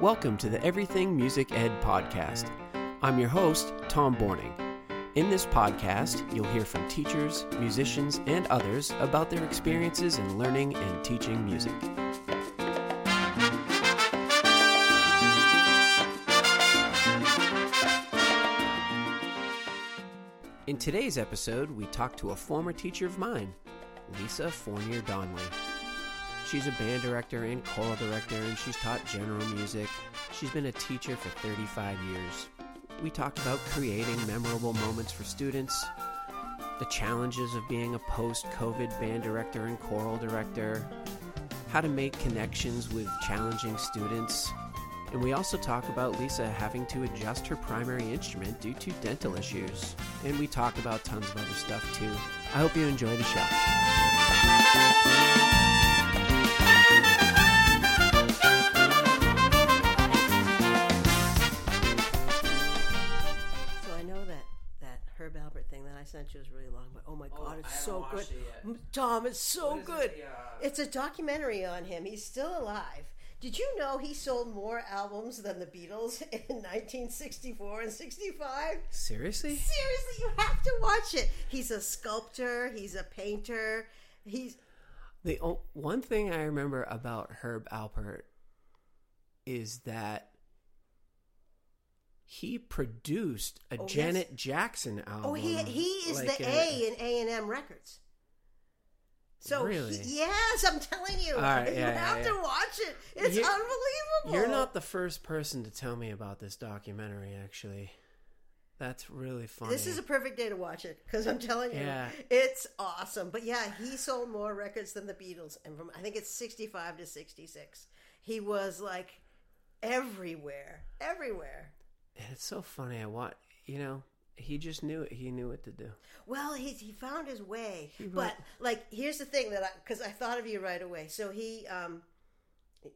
Welcome to the Everything Music Ed podcast. I'm your host, Tom Borning. In this podcast, you'll hear from teachers, musicians, and others about their experiences in learning and teaching music. In today's episode, we talk to a former teacher of mine, Lisa Fournier Donnelly. She's a band director and choral director, and she's taught general music. She's been a teacher for 35 years. We talked about creating memorable moments for students, the challenges of being a post COVID band director and choral director, how to make connections with challenging students, and we also talk about Lisa having to adjust her primary instrument due to dental issues. And we talk about tons of other stuff too. I hope you enjoy the show. Thing that I is really long, but oh my god, it's so good. M- Tom, it's so good. It's a documentary on him. He's still alive. Did you know he sold more albums than the Beatles in 1964 and 65? Seriously? Seriously, you have to watch it. He's a sculptor, he's a painter. He's The o- one thing I remember about Herb Alpert is that he produced a Oh, yes. Janet Jackson album. Oh, he he is like the a- A in A and M Records. So he- yes, I'm telling you, right, you yeah, have yeah, to yeah. watch it. It's You- unbelievable. You're not the first person to tell me about this documentary, actually. That's really funny. This is a perfect day to watch it because I'm telling you, Yeah. it's awesome. But yeah, he sold more records than the Beatles, and from I think it's 65 to 66, he was like everywhere, everywhere. And it's so funny. I want, you know, he just knew it. He knew what to do. Well, he he found his way. wrote- But like, here's the thing that I because I thought of you right away. So he, um,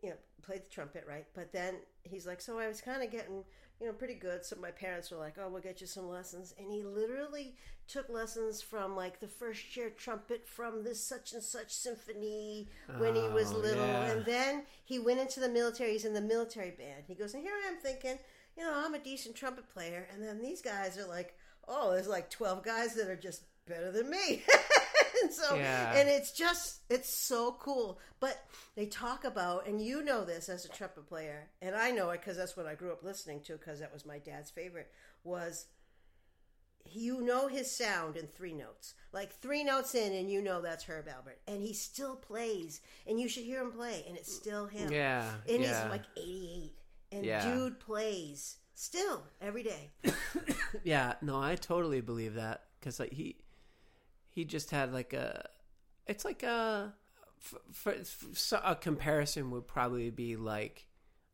you know, played the trumpet, right? But then he's like, so I was kind of getting, you know, pretty good. So my parents were like, oh, we'll get you some lessons, and he literally took lessons from like the first chair trumpet from this such and such symphony when he was Oh, little, yeah. and then he went into the military. He's in the military band. He goes, and here I am thinking, you know, I'm a decent trumpet player, and then these guys are like, oh, there's like twelve guys that are just better than me. and so, Yeah. and it's just, it's so cool. But they talk about, and you know this as a trumpet player, and I know it because that's what I grew up listening to because that was my dad's favorite. Was you know his sound in three notes. Like three notes in, and you know that's Herb Alpert. And he still plays, and you should hear him play, and it's still him. Yeah. And yeah. he's like 88. And Yeah. dude plays still every day. yeah. No, I totally believe that because like he, he just had like a, it's like a, for, for, a comparison would probably be like,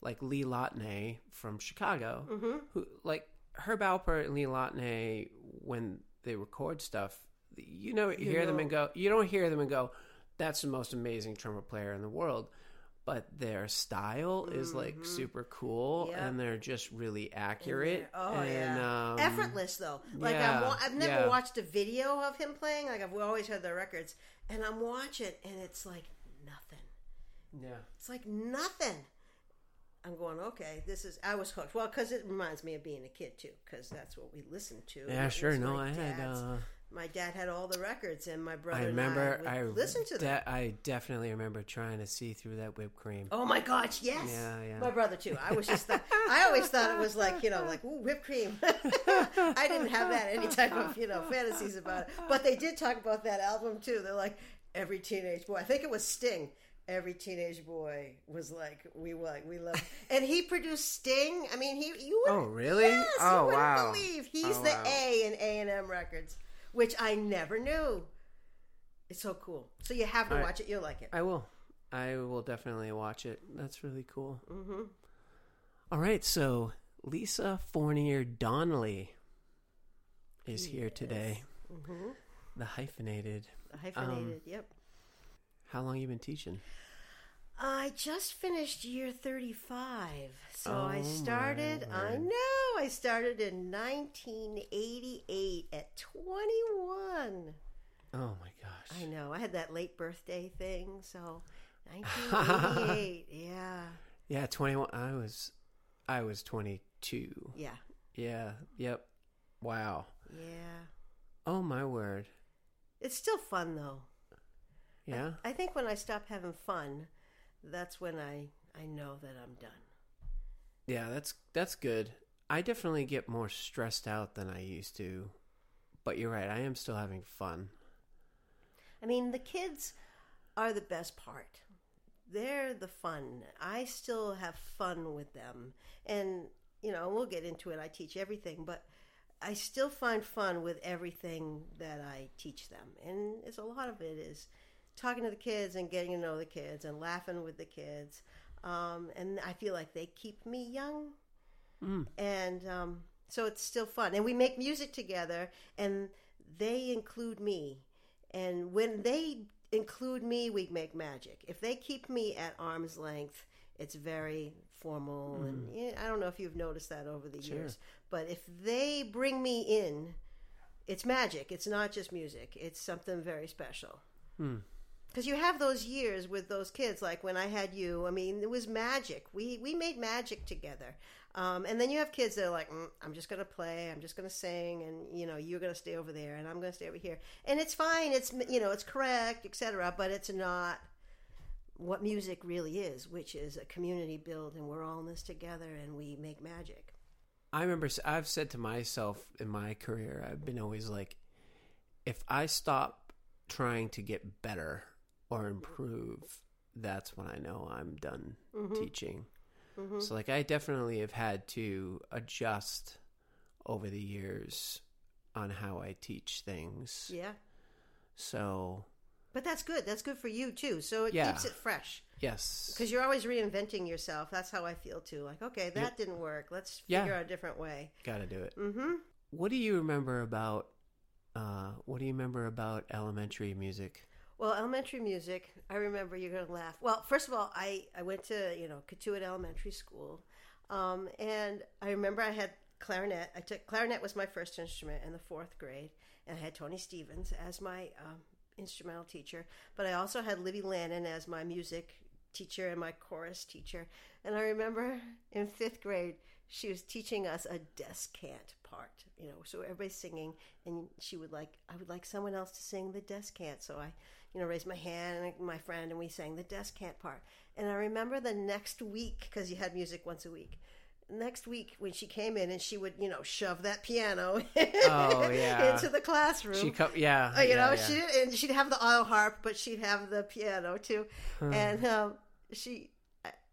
like Lee Loughnane from Chicago, Mm-hmm. who like Herb Alpert and Lee Loughnane when they record stuff, you know, you, hear them and go, you don't hear them and go, that's the most amazing trumpet player in the world. But their style is like super cool, Mm-hmm. And they're just really accurate. Oh and, yeah, um, effortless though. Like yeah, I'm, i've never yeah. watched a video of him playing. Like I've always heard the records, and I'm watching, and it's like nothing. Yeah, It's like nothing. I'm going okay. This is I was hooked. Well, because it reminds me of being a kid too, because that's what we listened to. yeah, sure. No, I had. Uh, my dad had all the records, and my brother. I remember. And I, I would listen to that. de- I definitely remember trying to see through that whipped cream. Oh my gosh, yes. Yeah, yeah. My brother too. I was just th- I always thought it was like, you know, like ooh, whipped cream. I didn't have that any type of, you know, fantasies about it. But they did talk about that album too. They're like every teenage boy. I think it was Sting. Every teenage boy was like, we like, we love, and he produced Sting. I mean, he you would, Oh, really? Yes, Oh, you wouldn't wow. believe he's Oh, the wow. A in A and M Records, which I never knew. It's so cool. So you have to right. watch it. You'll like it. I will. I will definitely watch it. That's really cool. Mm-hmm. All right, so Lisa Fournier Donnelly is here today. Mm-hmm. The hyphenated. Hyphenated. yep. How long you been teaching? I just finished year 35. So Oh, I started, I know, I started in 1988 at 21. Oh my gosh. I know, I had that late birthday thing, so 1988, yeah. Yeah, 21. I was I was 22. Yeah. Yeah. Yep. Wow. Yeah. Oh my word. It's still fun though. Yeah. I think when I stop having fun, that's when I I know that I'm done. Yeah, that's that's good. I definitely get more stressed out than I used to. But you're right, I am still having fun. I mean, the kids are the best part. They're the fun. I still have fun with them. And, you know, we'll get into it. I teach everything, but I still find fun with everything that I teach them. And it's a lot of it is talking to the kids and getting to know the kids and laughing with the kids. Um, and I feel like they keep me young. And um, so it's still fun. And we make music together, and they include me. And when they include me, we make magic. If they keep me at arm's length, it's very formal. And yeah, I don't know if you've noticed that over the years. But if they bring me in, it's magic. It's not just music, it's something very special. Because you have those years with those kids, like when I had you. I mean, it was magic. We we made magic together. Um, and then you have kids that are like, mm, I'm just gonna play, I'm just gonna sing, and you know, you're gonna stay over there, and I'm gonna stay over here, and it's fine. It's you know, it's correct, etc. But it's not what music really is, which is a community build, and we're all in this together, and we make magic. I remember i've said to myself in my career, I've been always like, if I stop trying to get better or improve, that's when I know I'm done teaching. So, like, I definitely have had to adjust over the years on how I teach things. Yeah, So, but that's good. That's good for you too. So it Yeah. keeps it fresh. yes. Because you're always reinventing yourself. That's how I feel too. Like, okay, that didn't work. Let's Yeah. figure out a different way. Got to do it. Mm-hmm. What do you remember about? Uh, what do you remember about elementary music? Well, elementary music, I remember you're going to laugh. Well, first of all, I, I went to, you know, Cotuit Elementary School. Um, and I remember I had clarinet. I took clarinet was my first instrument in the fourth grade. And I had Tony Stevens as my um, instrumental teacher. But I also had Libby Lannon as my music teacher and my chorus teacher. And I remember in fifth grade, she was teaching us a descant part, you know, so everybody's singing, and she would like, I would like someone else to sing the descant. So I, you know, raised my hand and my friend, and we sang the descant part. And I remember the next week, because you had music once a week, next week when she came in and she would, you know, shove that piano Oh, yeah. into the classroom. She co- yeah, Uh, you yeah, know, yeah. she and she'd have the autoharp, but she'd have the piano too. And um, she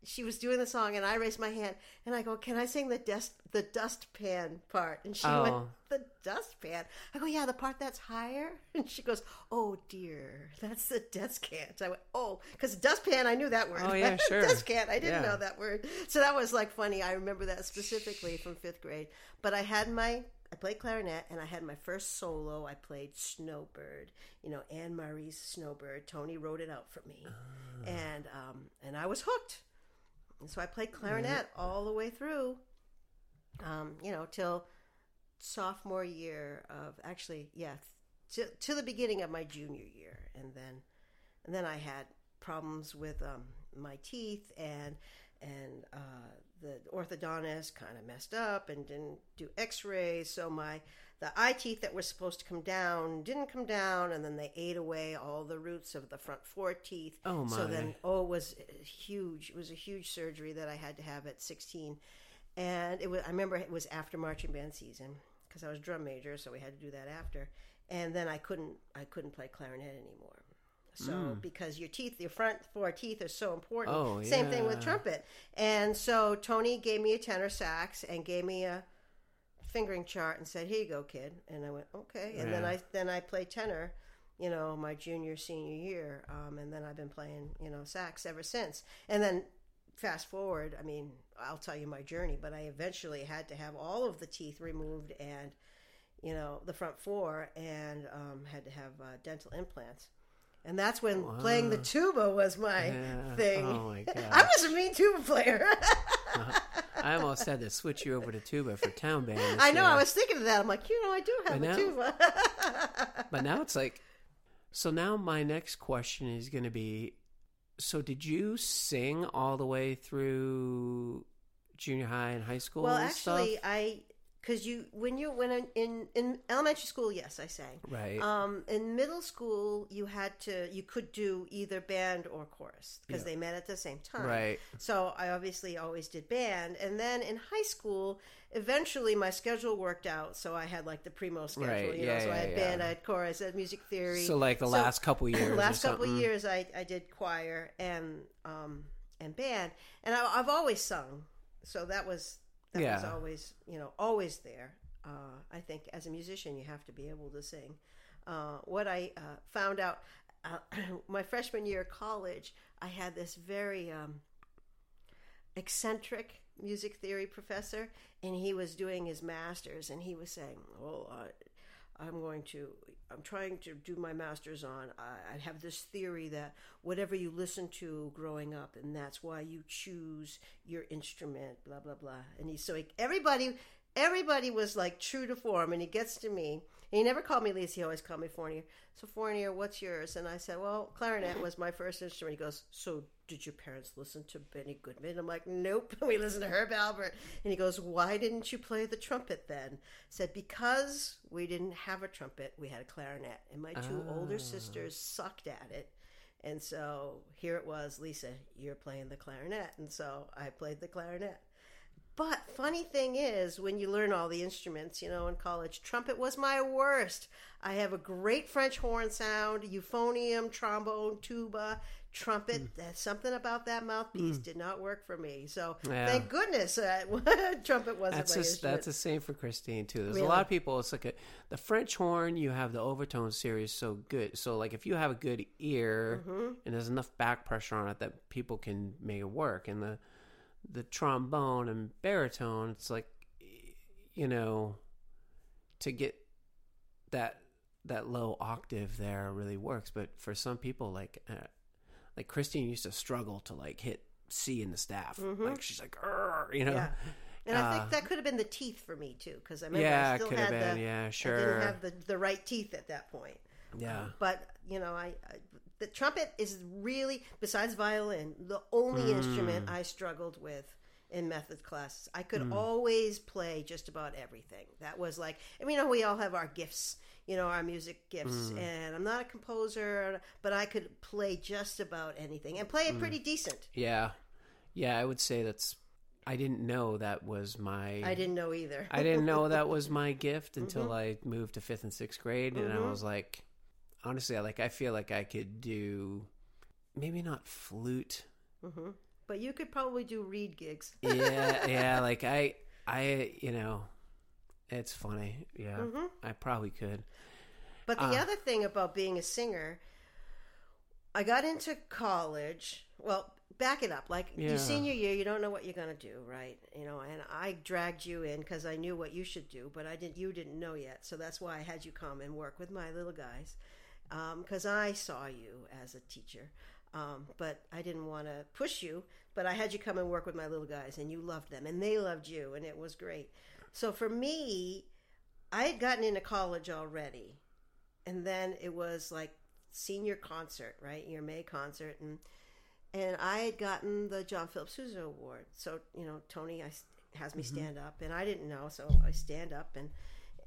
she was doing the song, and I raised my hand, and I go, "Can I sing the dust the dustpan part?" And she went, Oh. "The dustpan." I go, "Yeah, the part that's higher." And she goes, "Oh dear, that's the descant." I went, "Oh, because dustpan, I knew that word. Oh, yeah, sure. descant, I didn't Yeah. know that word." So that was like funny. I remember that specifically from fifth grade. But I had my I played clarinet and I had my first solo. I played Snowbird, you know, Anne Murray's Snowbird. Tony wrote it out for me, and um, and I was hooked. And so I played clarinet all the way through, um, you know, till sophomore year of actually, yeah, to, to the beginning of my junior year, and then and then I had problems with um, my teeth and and uh, the orthodontist kind of messed up and didn't do x-rays. So my the eye teeth that were supposed to come down didn't come down and then they ate away all the roots of the front four teeth. Oh, my! so then oh it was huge. It was a huge surgery that i had to have at 16 and it was i remember it was after marching band season because i was drum major so we had to do that after. And then i couldn't i couldn't play clarinet anymore. So because your teeth your front four teeth are so important. Mm. Oh, same thing with trumpet. And so tony gave me a tenor sax and gave me a fingering chart and said here you go kid. And i went okay. And then i then i played tenor you know my junior senior year um, and then i've been playing you know sax ever since. And then fast forward i mean i'll tell you my journey but i eventually had to have all of the teeth removed and you know the front four and um, had to have uh, dental implants. And that's when playing the tuba was my Yeah. thing. Oh, my i was a mean tuba player I almost had to switch you over to tuba for town band. i know i was thinking of that i'm like you know i do have I a know. tuba But now it's like, so now my next question is going to be, so did you sing all the way through junior high and high school? Well, and actually, stuff? I because you when you when in, in elementary school, yes, I sang. right. Um, in middle school, you had to you could do either band or chorus because Yeah. they met at the same time. right. So I obviously always did band, and then in high school, eventually my schedule worked out. So I had like the primo schedule, Right, you know. yeah, so I had yeah. band, I had chorus, I had music theory. So like the last couple years. last couple years, I, I did choir and um and band, and I, I've always sung. So that was that was Yeah. always you know always there. Uh, I think as a musician, you have to be able to sing. Uh, what I uh, found out uh, my freshman year of college, I had this very um, eccentric music theory professor, and he was doing his master's, and he was saying, "Well, I'm going to, I'm trying to do my master's on. I, I have this theory that whatever you listen to growing up, and that's why you choose your instrument, blah blah blah." And he so everybody, everybody was like true to form, and he gets to me. And he never called me Lisa. He always called me Fournier. So Fournier, what's yours? And I said, well, clarinet was my first instrument. He goes, so did your parents listen to Benny Goodman? I'm like, nope. We listened to Herb Alpert. And he goes, why didn't you play the trumpet then? I said, because we didn't have a trumpet. We had a clarinet. And my two older ah. sisters sucked at it. And so here it was, Lisa, you're playing the clarinet. And so I played the clarinet. But funny thing is, when you learn all the instruments, you know, in college, trumpet was my worst. I have a great French horn sound, euphonium, trombone, tuba, trumpet. There's something about that mouthpiece did not work for me. So Yeah. thank goodness uh, trumpet wasn't That's my a, instrument. that's the same for Christine too. There's Really? a lot of people. It's like a the French horn. You have the overtone series so good. So like if you have a good ear Mm-hmm. and there's enough back pressure on it that people can make it work. And the the trombone and baritone, it's like you know to get that that low octave there really works. But for some people, like uh, like Christine used to struggle to like hit C in the staff. Like she's like, you know. Mm-hmm. Yeah. And I Uh, think that could have been the teeth for me too, because I remember Yeah, I still had been. the Yeah, I sure. didn't have the, the right teeth at that point. Yeah. But you know, I, I the trumpet is really besides violin the only Mm. instrument I struggled with in method classes. I Mm. could always play just about everything. That was like, I mean, you know, we all have our gifts, you know, our music gifts, Mm. and I'm not a composer, but I could play just about anything and play it Mm. pretty decent. Yeah. Yeah, I would say that's I didn't know that was my I didn't know either. I didn't know that was my gift until Mm-hmm. I moved to 5th and 6th grade and I was like honestly, I like I feel like I could do maybe not flute. hmm But you could probably do reed gigs. Yeah, yeah, like I I you know, it's funny. Yeah. Mhm. I probably could. But the Ah. other thing about being a singer, I got into college. Well, back it up. Like Yeah. your senior year, you don't know what you're going to do, right? You know, and I dragged you in because I knew what you should do, but I didn't. You didn't know yet, so that's why I had you come and work with my little guys, because I saw you as a teacher. Um, but I didn't want to push you. But I had you come and work with my little guys, and you loved them, and they loved you, and it was great. So for me, I had gotten into college already, and then it was like senior concert, right? Your May concert, and and I had gotten the John Philip Sousa Award. So you know, Tony I, has me stand up, and I didn't know, so I stand up, and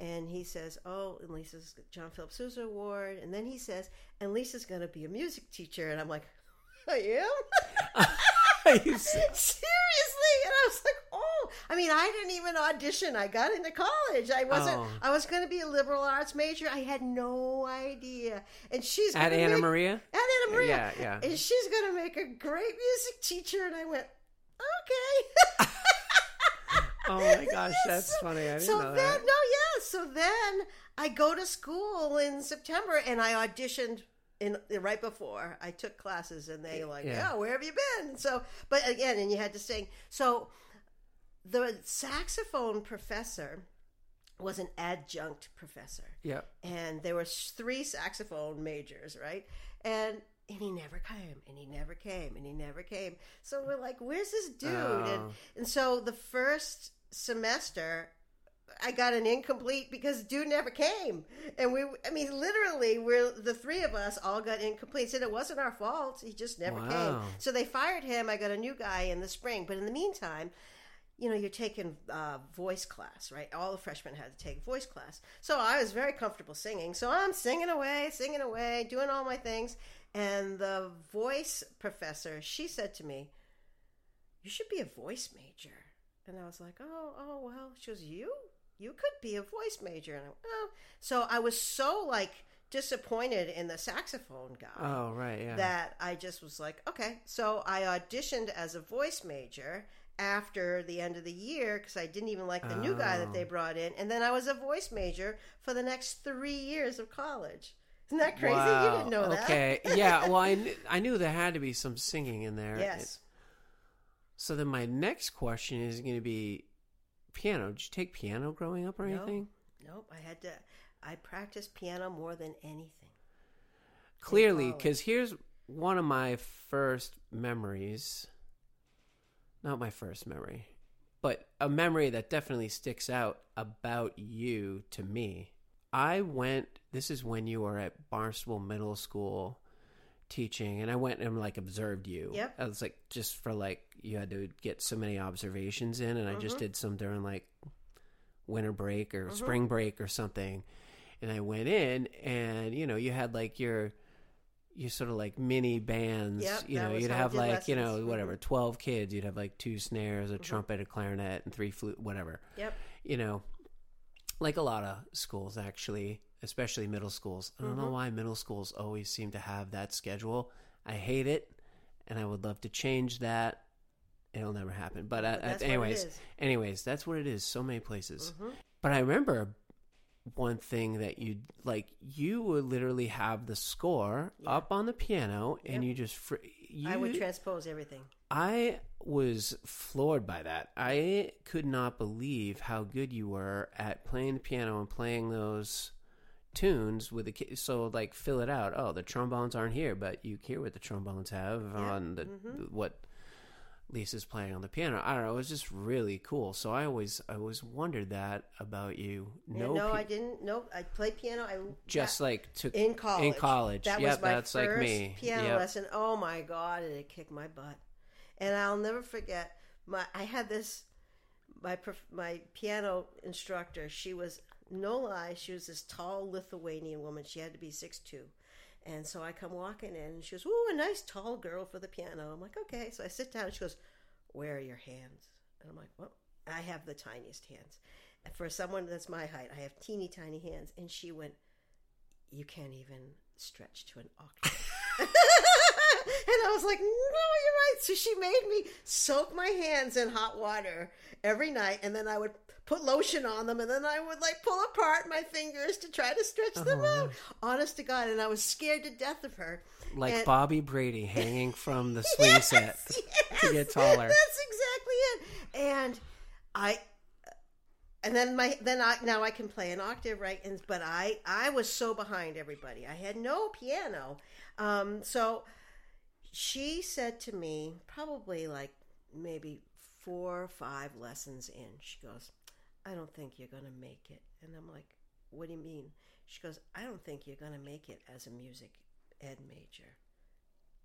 and he says, "Oh, and Lisa's John Philip Sousa Award," and then he says, "And Lisa's going to be a music teacher," and I'm like, "I am." Seriously, and I was like, "Oh!" I mean, I didn't even audition. I got into college. I wasn't. Oh. I was going to be a liberal arts major. I had no idea. And she's At Anna make- Maria? At Anna uh, Maria. Yeah, yeah. And she's going to make a great music teacher. And I went, okay. Oh my gosh, that's funny. I didn't so know then, that. no. So then I go to school in September, and I auditioned in right before I took classes, and they like, Yeah. yeah, where have you been? So, but again, and you had to sing. So the saxophone professor was an adjunct professor Yeah. and there were three saxophone majors, right? And and he never came, and he never came, and he never came. So we're like, "Where's this dude?" And Oh. and so the first semester, I got an incomplete because dude never came, and we, I mean, literally, we're the three of us all got incomplete. Said it wasn't our fault; he just never came. So they fired him. I got a new guy in the spring, but in the meantime. you know, you're taking uh, voice class, right? All the freshmen had to take voice class. So I was very comfortable singing. So I'm singing away, singing away, doing all my things. And the voice professor, she said to me, You should be a voice major. And I was like, Oh, oh, well. She goes, You? You could be a voice major. And I, oh. So I was so like disappointed in the saxophone guy Oh, right. Yeah. that I just was like, okay. So I auditioned as a voice major after the end of the year because I didn't even like the new guy that they Oh. brought in. And then I was a voice major for the next three years of college. Isn't that crazy? Wow. You didn't know that. Okay. yeah. Well, I, kn- I knew there had to be some singing in there. yes. So then my next question is going to be piano. Did you take piano growing up or No. anything? Nope. I had to, I practiced piano more than anything. Clearly, because here's one of my first memories. Not my first memory, but a memory that definitely sticks out about you to me. I went, this is when you were at Barnstable Middle School teaching, and I went and like observed you. Yep. I was like, just for like, you had to get so many observations in, and I just did some during like winter break or spring break or something. And I went in, and you know, you had like your you sort of like mini bands. Yep, you know, you'd have like you know lessons. Whatever twelve kids. You'd have like two snares, a trumpet, a clarinet, and three flute, whatever. Yep. You know, like a lot of schools actually, especially middle schools. I don't Mm-hmm. know why middle schools always seem to have that schedule. I hate it, and I would love to change that. It'll never happen. But, But that's what it anyways, anyways, that's what it is. So many places. Mhm. But I remember one thing that you like. You would literally have the score Yeah. up on the piano, and you just fr- you, I would transpose everything. I was floored by that. I could not believe how good you were at playing the piano and playing those tunes with the. So like fill it out. Oh, the trombones aren't here, but you hear what the trombones have on the mhm. what Lisa's playing on the piano. I don't know. It was just really cool. So I always I always wondered that about you. Yeah, No, no, pi- I didn't. Nope. I played piano. I just like took in college. In college. That Yep, was my that's first like me. piano Yep. lesson. Oh my god, and it kicked my butt? And I'll never forget. My I had this my my piano instructor. She was no lie. She was this tall Lithuanian woman. She had to be six two. And so I come walking in, and she goes, "Ooh, a nice tall girl for the piano." I'm like, "Okay." So I sit down, and she goes, "Where are your hands?" And I'm like, "Well, I have the tiniest hands. For someone that's my height, I have teeny tiny hands." And she went, you can't even stretch to an octave. and I was like, no, you're right. So she made me soak my hands in hot water every night, and then I would put lotion on them, and then I would like pull apart my fingers to try to stretch them Oh, out. Honest to God, and I was scared to death of her. like And- Bobby Brady hanging from the swing set to get taller. That's exactly it. And I and then my then I now I can play an octave right and but I I was so behind everybody. I had no piano. Um so she said to me probably like maybe four or five lessons in. She goes, "I don't think you're going to make it." And I'm like, "What do you mean?" She goes, "I don't think you're going to make it as a music ed major."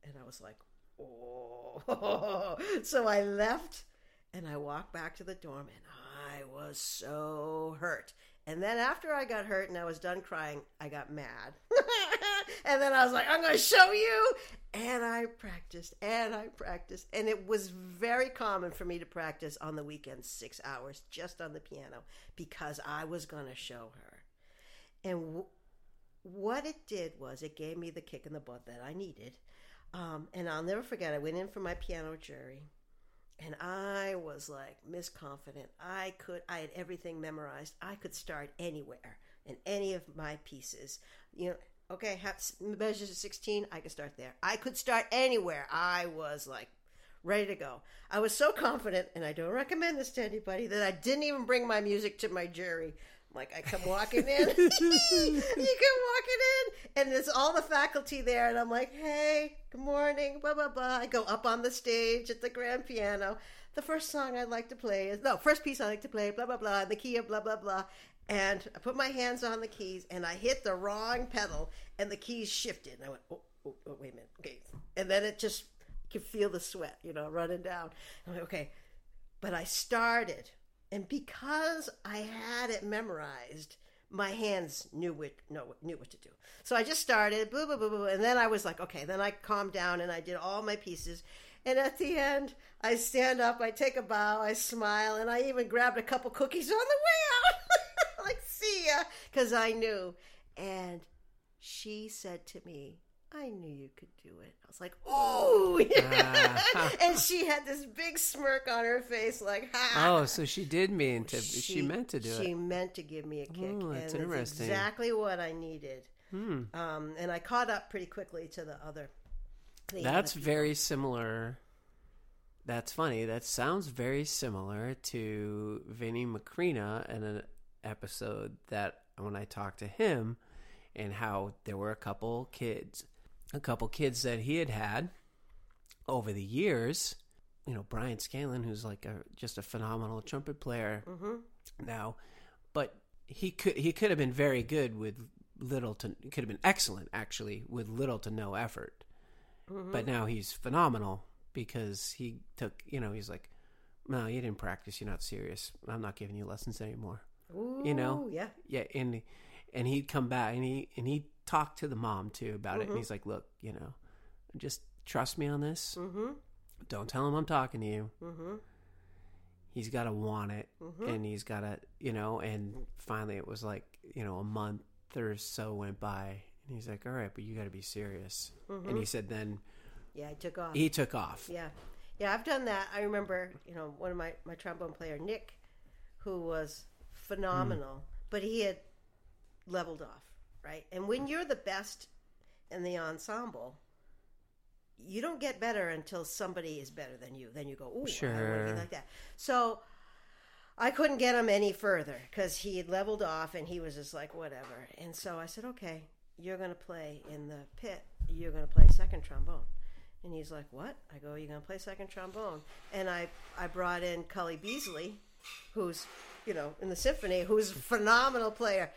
And I was like, oh. So I left and I walked back to the dorm and I was so hurt. And then after I got hurt and I was done crying, I got mad. and then I was like, I'm going to show you. And I practiced and I practiced. And it was very common for me to practice on the weekends, six hours just on the piano because I was going to show her. And w- what it did was it gave me the kick in the butt that I needed. Um, and I'll never forget, I went in for my piano jury and I was like misconfident. I could, I had everything memorized. I could start anywhere in any of my pieces. You know, okay, measures of 16, I could start there. I could start anywhere. I was like ready to go. I was so confident, and I don't recommend this to anybody, that I didn't even bring my music to my jury. Like I come walking in, you come walking in, and there's all the faculty there, and I'm like, "Hey, good morning," blah blah blah. I go up on the stage at the grand piano. The first song I'd like to play is no first piece I like to play, blah blah blah. The key of blah blah blah, and I put my hands on the keys, and I hit the wrong pedal, and the keys shifted. And I went, "Oh, oh, oh wait a minute, okay," and then it just you could feel the sweat, you know, running down. I'm like, okay, but I started, and because I had it memorized, my hands knew what know, knew what to do. So I just started, boo boo boo boo, and then I was like, okay. Then I calmed down and I did all my pieces. And at the end, I stand up, I take a bow, I smile, and I even grabbed a couple cookies on the way out. like, see ya, because I knew. And she said to me, I knew you could do it. I was like, ooh. Ah. and she had this big smirk on her face, like, ha. Oh, so she did mean to. She, meant to do She it. She meant to give me a kick. Oh, that's it's interesting. exactly what I needed. Hmm. Um, and I caught up pretty quickly to the other. the That's other very similar. That's funny. That sounds very similar to Vinny Macrina in an episode that when I talked to him and how there were a couple kids, a couple kids that he had had over the years. You know, Brian Scanlon, who's like a just a phenomenal trumpet player mm-hmm. now, but he could he could have been very good with little to could have been excellent actually with little to no effort mm-hmm. but now he's phenomenal because he took you know he's like no you didn't practice you're not serious i'm not giving you lessons anymore Ooh, you know? yeah. yeah and and he'd come back and he and he talked to the mom too about it and he's like look you know just trust me on this Mm-hmm. don't tell him i'm talking to you Mm-hmm. he's got to want it Mhm. and he's got to you know and finally it was like you know a month or so went by and he's like all right but you got to be serious and he said then Yeah, I took off. he took off Yeah, yeah, I've done that. I remember, you know, one of my my trombone player Nick, who was phenomenal, but he had leveled off, right? And when you're the best in the ensemble, you don't get better until somebody is better than you. Then you go, ooh, I want to be like that. So. I couldn't get him any further because he had leveled off and he was just like whatever. And so I said, "Okay, you're going to play in the pit. You're going to play second trombone." And he's like, "What?" I go, "You're gonna play second trombone." And I I brought in Cully Beasley, who's you know in the symphony, who's a phenomenal player,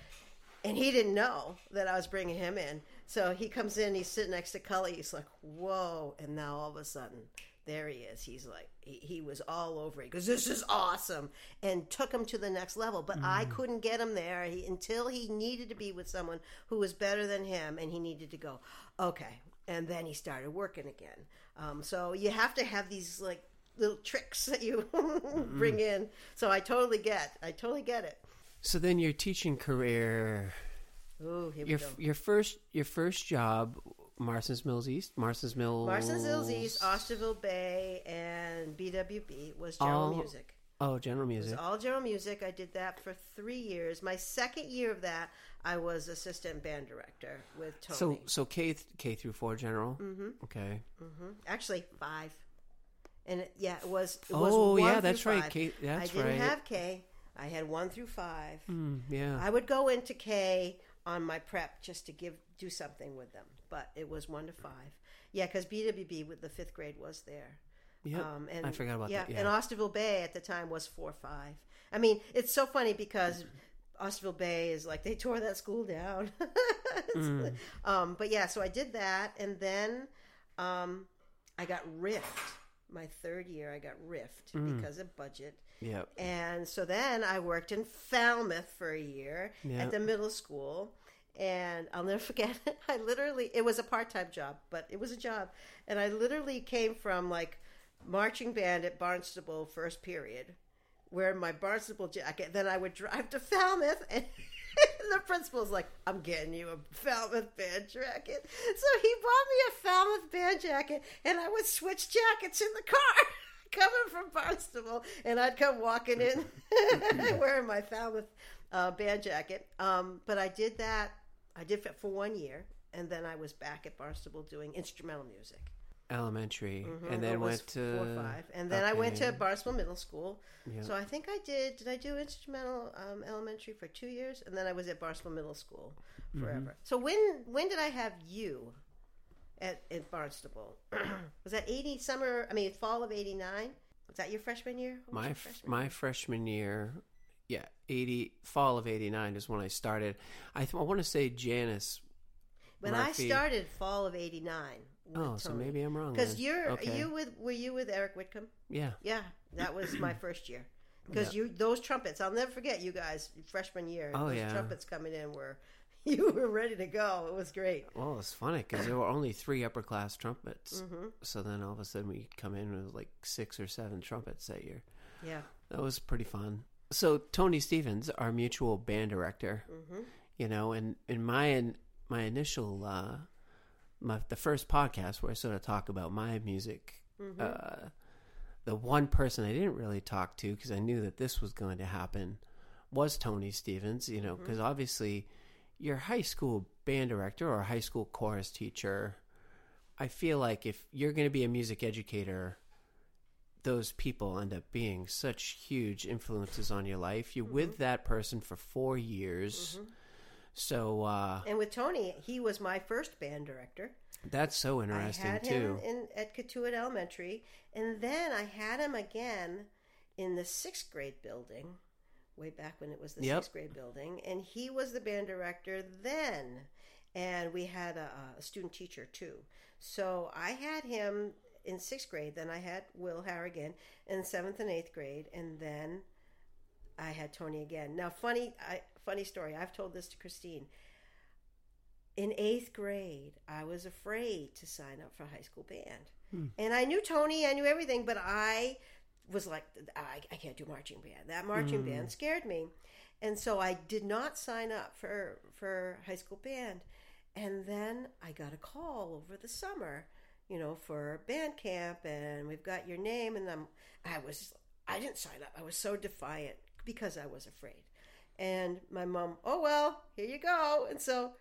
and he didn't know that I was bringing him in. So he comes in, he's sitting next to Cully. He's like, "Whoa!" And now all of a sudden, there he is. He's like, he, he was all over it because this is awesome, and took him to the next level. But I couldn't get him there he, until he needed to be with someone who was better than him, and he needed to go, okay. And then he started working again. Um, so you have to have these like little tricks that you bring in. So I totally get, I totally get it. So then your teaching career, Ooh, here we your go. your first your first job, Marston's Mills East, Marston's Mills, Marston's Mills East, Osterville Bay, and BWB was general All- music. Oh, general It was music. all general music. I did that for three years. My second year of that, I was assistant band director with Tony. So so K th- K through four general. Mm-hmm. Okay. hmm Actually, five. And it, yeah, it was. It was Oh one yeah, that's right. five. K, that's I didn't right. have K. I had one through five. Hmm, yeah. I would go into K on my prep just to give do something with them, but it was one to five. Yeah, because BWB with the fifth grade was there. Yep. Um, and I forgot about yeah, that. Yeah. and Osterville Bay at the time was four five. I mean, it's so funny because Osterville Bay is like they tore that school down. Mm. um, but yeah, so I did that, and then um, I got riffed. My third year, I got riffed Mm. because of budget. Yep. And so then I worked in Falmouth for a year Yeah. at the middle school. And I'll never forget it. I literally, it was a part time job, but it was a job. And I literally came from like marching band at Barnstable first period, wearing my Barnstable jacket. Then I would drive to Falmouth and. the principal's like, I'm getting you a Falmouth band jacket. So he bought me a Falmouth band jacket, and I would switch jackets in the car coming from Barnstable, and I'd come walking in wearing my Falmouth uh, band jacket. Um, but I did that. I did it for one year, and then I was back at Barnstable doing instrumental music. Elementary, Mhm, and then went to four or five, and then I went to. Barnstable Middle School. Yeah. So I think I did. Did I do instrumental um, elementary for two years, and then I was at Barnstable Middle School Mm-hmm. forever. So when when did I have you at at Barnstable? was that eighty summer? I mean, fall of eighty nine. Was that your freshman year? My your freshman my year? freshman year, yeah, eighty fall of eighty nine is when I started. I th- I want to say Janice. when I started fall of eighty nine Oh, so maybe I'm wrong. because you're okay. you with were you with Eric Whitcomb? yeah. Yeah, that was my first year. Because you those trumpets, I'll never forget you guys freshman year. Oh, those yeah. trumpets coming in were you were ready to go. It was great. Well, it's funny because there were only three upper class trumpets. Mm-hmm. So then all of a sudden we come in with like six or seven trumpets that year. Yeah. That was pretty fun. So Tony Stevens, our mutual band director, Mm-hmm. you know, and in my my initial uh, my the first podcast where I sort of talk about my music, Mm-hmm. uh, the one person I didn't really talk to because I knew that this was going to happen was Tony Stevens. You know, Mm-hmm. because obviously your high school band director or high school chorus teacher. I feel like if you're going to be a music educator, those people end up being such huge influences on your life. You're with that person for four years. So uh, And with Tony, he was my first band director. that's so I interesting had too. him in at Cotuit Elementary, and then I had him again in the sixth grade building, way back when it was the Yep. sixth grade building, and he was the band director then. And we had a, a student teacher too. So I had him in sixth grade. Then I had Will Harrigan in seventh and eighth grade, and then I had Tony again. Now, funny, I, funny story. I've told this to Christine in eighth grade, I was afraid to sign up for high school band. Hmm. And I knew Tony, I knew everything, but I was like, I, I can't do marching band. That marching band mm. scared me. And so I did not sign up for, for high school band. And then I got a call over the summer, you know, for band camp, and we've got your name. And I'm, I was, I didn't sign up. I was so defiant because I was afraid. And my mom, oh, well, here you go. And so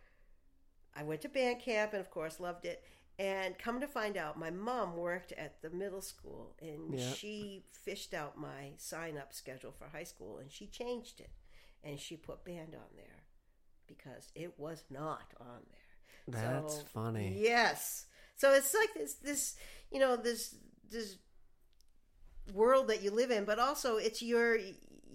I went to band camp and, of course, loved it. And come to find out, my mom worked at the middle school and Yeah. she fished out my sign up schedule for high school and she changed it and she put band on there because it was not on there. That's So, funny. Yes. So it's like this, this, you know, this, this world that you live in, but also it's your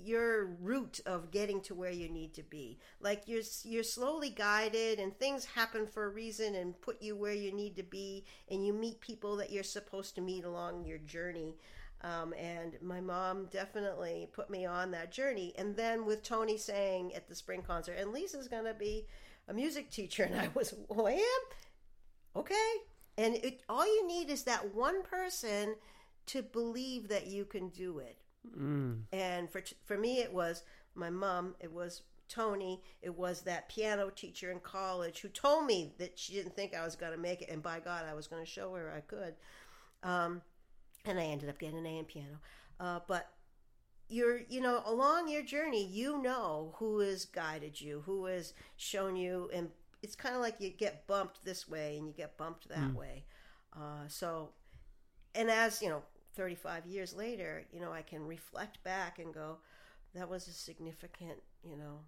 your route of getting to where you need to be. Like you're you're slowly guided, and things happen for a reason and put you where you need to be, and you meet people that you're supposed to meet along your journey. Um, and my mom definitely put me on that journey. And then with Tony saying at the spring concert, and Lisa's going to be a music teacher, and I was, oh, I am? Okay. And it, all you need is that one person to believe that you can do it. Mm. And for for me, it was my mom. It was Tony. It was that piano teacher in college who told me that she didn't think I was going to make it, and by God, I was going to show her I could. Um, and I ended up getting an A in piano. Uh, but you're, you know, along your journey, you know who has guided you, who has shown you, and it's kind of like you get bumped this way and you get bumped that way. Uh, so, and as you know, 35 years later, you know, I can reflect back and go, that was a significant, you know,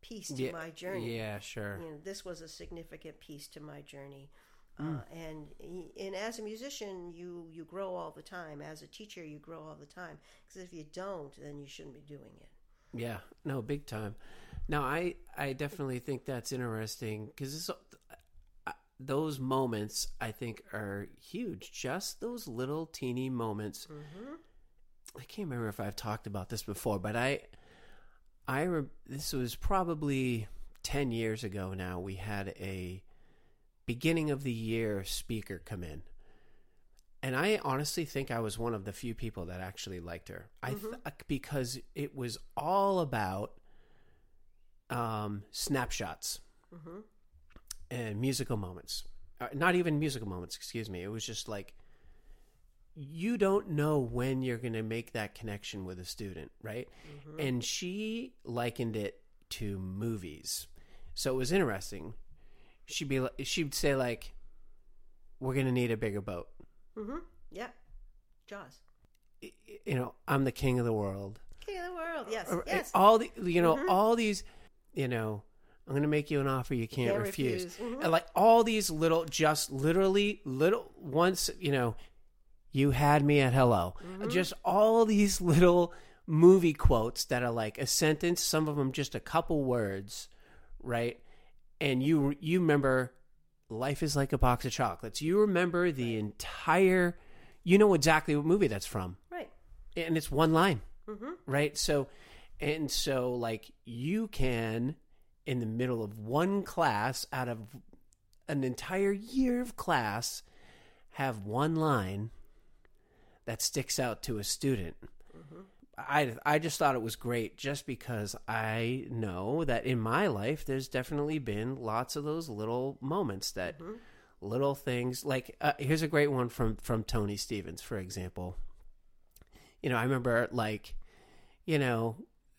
piece to Yeah, my journey. Yeah, sure. You know, this was a significant piece to my journey. Uh, and and as a musician, you you grow all the time. As a teacher, you grow all the time. Because if you don't, then you shouldn't be doing it. Yeah, no, big time. Now, I I definitely think that's interesting because those moments I think are huge. Just those little teeny moments. Mm-hmm. I can't remember if I've talked about this before, but I I re- this was probably ten years ago now. We had a beginning of the year speaker come in. And I honestly think I was one of the few people that actually liked her. I mm-hmm. th- uh, because it was all about um, snapshots mm-hmm. And musical moments. Uh, not even musical moments, excuse me. It was just like you don't know when you're going to make that connection with a student, right? And she likened it to movies. So it was interesting. She'd be she'd say like we're going to need a bigger boat. Mm-hmm. Yep. Jaws. You know, I'm the king of the world. King of the world. Yes. Yes. all the you know all these you know i'm gonna make you an offer you can't, Can't refuse, refuse. Mhm. and like all these little just literally little once you know you had me at hello Mm-hmm. just all these little movie quotes that are like a sentence some of them just a couple words right and you you remember Life is like a box of chocolates. You remember the entire, you know exactly what movie that's from, Right. and it's one line, Mm-hmm. right? So, and so like you can, in the middle of one class out of an entire year of class, have one line that sticks out to a student. I I just thought it was great just because I know that in my life there's definitely been lots of those little moments that little things like uh, here's a great one from from Tony Stevens for example. You know, I remember like you know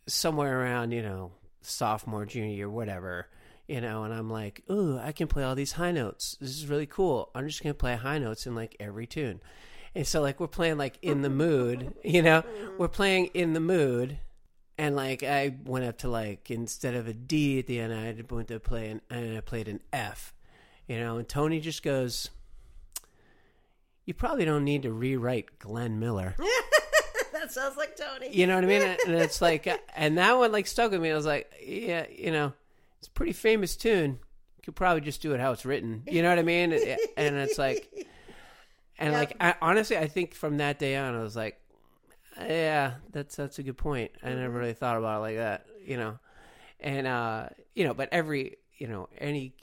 somewhere around, you know, sophomore, junior year, whatever, you know, and I'm like, "Ooh, I can play all these high notes. This is really cool. I'm just going to play high notes in like every tune." And so like we're playing like in the mood, you know, mm-hmm. we're playing in the mood, and like I went up to like instead of a D at the end, I went to play an and I played an F, you know, and Tony just goes, "You probably don't need to rewrite Glenn Miller." that sounds like Tony. You know what I mean? And it's like, and that one like stuck with me. I was like, yeah, you know, it's a pretty famous tune. You could probably just do it how it's written. You know what I mean? And it's like, and Yeah. like, I, honestly, I think from that day on, I was like, yeah, that's that's a good point. I never really thought about it like that. You know, and uh, you know, but every you know any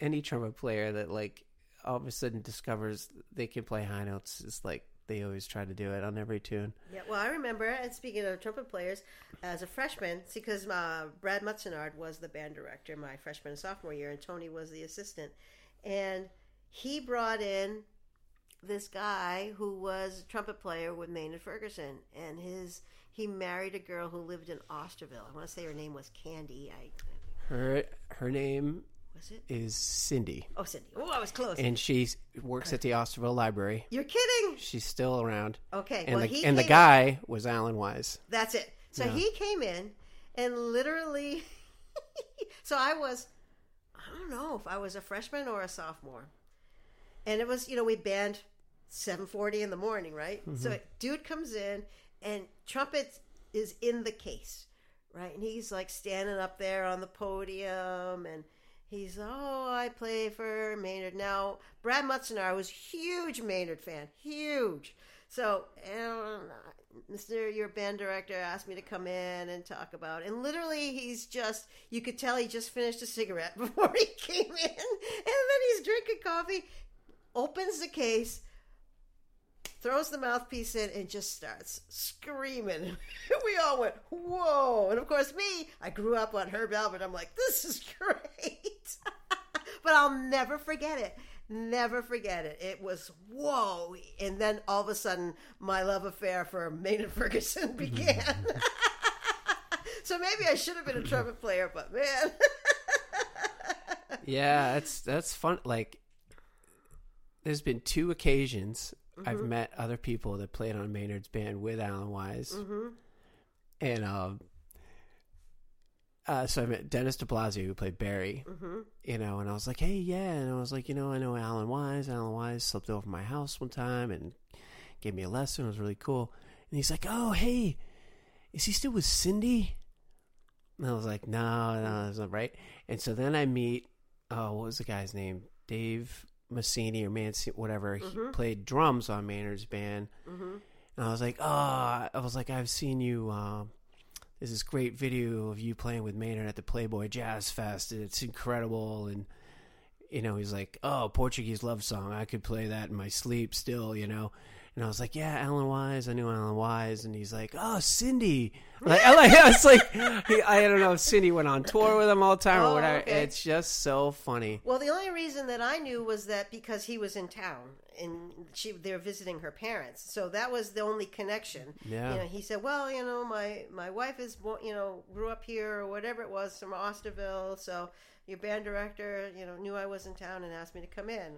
any trumpet player that like all of a sudden discovers they can play high notes is like they always try to do it on every tune. Yeah, well, I remember, and speaking of trumpet players, as a freshman, see, because uh, Brad Mutzenard was the band director my freshman and sophomore year, and Tony was the assistant. And he brought in this guy who was a trumpet player with Maynard Ferguson, and his he married a girl who lived in Osterville. I want to say her name was Candy. I Her her name was it? is Cindy, Oh, Cindy. Oh, I was close. and she works at the Osterville Library. You're kidding? She's still around. Okay, And well, the he and the guy was Alan Wise. That's it. So Yeah. he came in and literally. so I was, I don't know if I was a freshman or a sophomore, and it was you know we band seven forty in the morning, right? Mm-hmm. So dude comes in and trumpet is in the case, right? And he's like standing up there on the podium and. He's oh I play for Maynard now. Brad Mutzenar was huge Maynard fan, huge. So, um, Mr. Your band director asked me to come in and talk about, it. and literally, he's just, you could tell he just finished a cigarette before he came in, and then he's drinking coffee, opens the case, throws the mouthpiece in, and just starts screaming. we all went, whoa. And of course, me, I grew up on Herb Alpert. I'm like, this is great. but I'll never forget it. Never forget it. It was whoa. And then all of a sudden, my love affair for Maynard Ferguson mm-hmm. began. so maybe I should have been a trumpet player, but man. Yeah, that's that's fun. Like, there's been two occasions I've Mm-hmm. met other people that played on Maynard's band with Alan Wise, Mm-hmm. and um, uh, so I met Denis DiBlasio who played Barry. Mm-hmm. You know, and I was like, hey, yeah, and I was like, you know, I know Alan Wise. Alan Wise slept over my house one time and gave me a lesson. It was really cool. And he's like, oh, hey, is he still with Cindy? And I was like, no, no, that's not right. And so then I meet, oh, what was the guy's name? Dave Massini or Mancini, whatever. He played drums on Maynard's band. Mm-hmm. And I was like, oh, I was like, I've seen you. Um, there's this great video of you playing with Maynard at the Playboy Jazz Fest, and it's incredible. And you know, he's like, oh, Portuguese love song. I could play that in my sleep still, you know. And I was like, yeah, Alan Wise. I knew Alan Wise, and he's like, oh, Cindy. Like, I like, I was like, he, I don't know if Cindy went on tour with him all the time or Oh, whatever. okay. It's just so funny. Well, the only reason that I knew was that because he was in town and she they were visiting her parents, so that was the only connection. Yeah. You know, he said, "Well, you know, my my wife is you know grew up here or whatever it was from Osterville, so your band director you know knew I was in town and asked me to come in."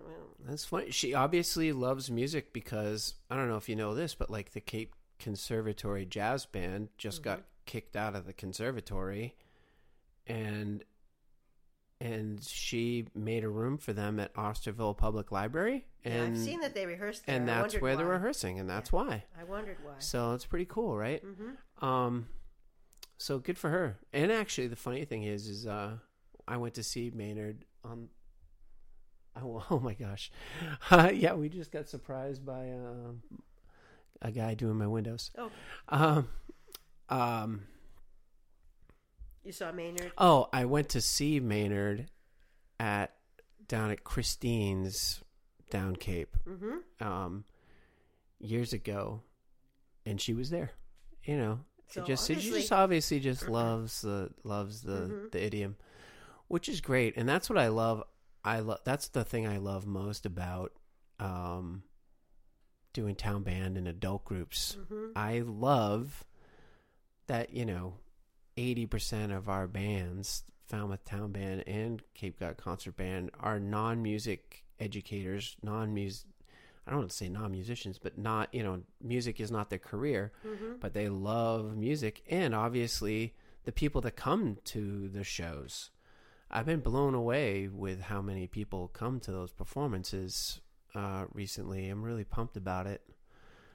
That's funny. She obviously loves music because I don't know if you know this, but like the Cape Conservatory Jazz Band just got kicked out of the conservatory, and and she made a room for them at Osterville Public Library, yeah, and I've seen that they rehearsed there. and that's where they're rehearsing, and that's why. I wondered why. So it's pretty cool, right? hmm Um, so good for her. And actually, the funny thing is, is uh, I went to see Maynard on. Oh, oh my gosh. Uh, yeah, we just got surprised by uh, a guy doing my windows. Oh, Um, um, you saw Maynard. oh, I went to see Maynard at down at Christine's down Cape Mm-hmm. um, years ago, and she was there. You know, So just she just obviously just loves the loves the Mhm. the idiom, which is great, and that's what I love. I love that's the thing I love most about um, doing town band and adult groups. Mm-hmm. I love that you know eighty percent of our bands, Falmouth Town Band and Cape Cod Concert Band, are non-music educators, non-music. I don't want to say non-musicians, but not you know, music is not their career, Mm-hmm. but they love music, and obviously the people that come to the shows. I've been blown away with how many people come to those performances uh, recently. I'm really pumped about it.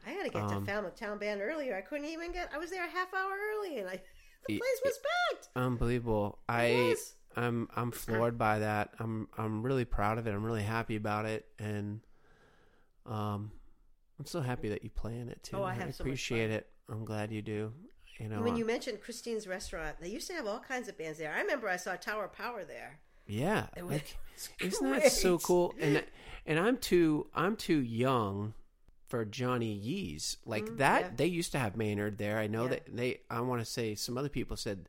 I had to get Um, to Falmouth Town Band earlier. I couldn't even get. I was there a half hour early, and I the place was packed. Unbelievable. It I was. I'm I'm floored by that. I'm I'm really proud of it. I'm really happy about it, and um, I'm so happy that you play in it too. Oh, I have so much appreciate fun. it. I'm glad you do. You know, when uh, you mentioned Christine's restaurant, they used to have all kinds of bands there. I remember I saw Tower Power there. yeah, It was- like isn't that so cool? And and I'm too I'm too young for Johnny Yees. Like Mm, that, yeah. they used to have Maynard there. I know Yeah. that they. I want to say some other people said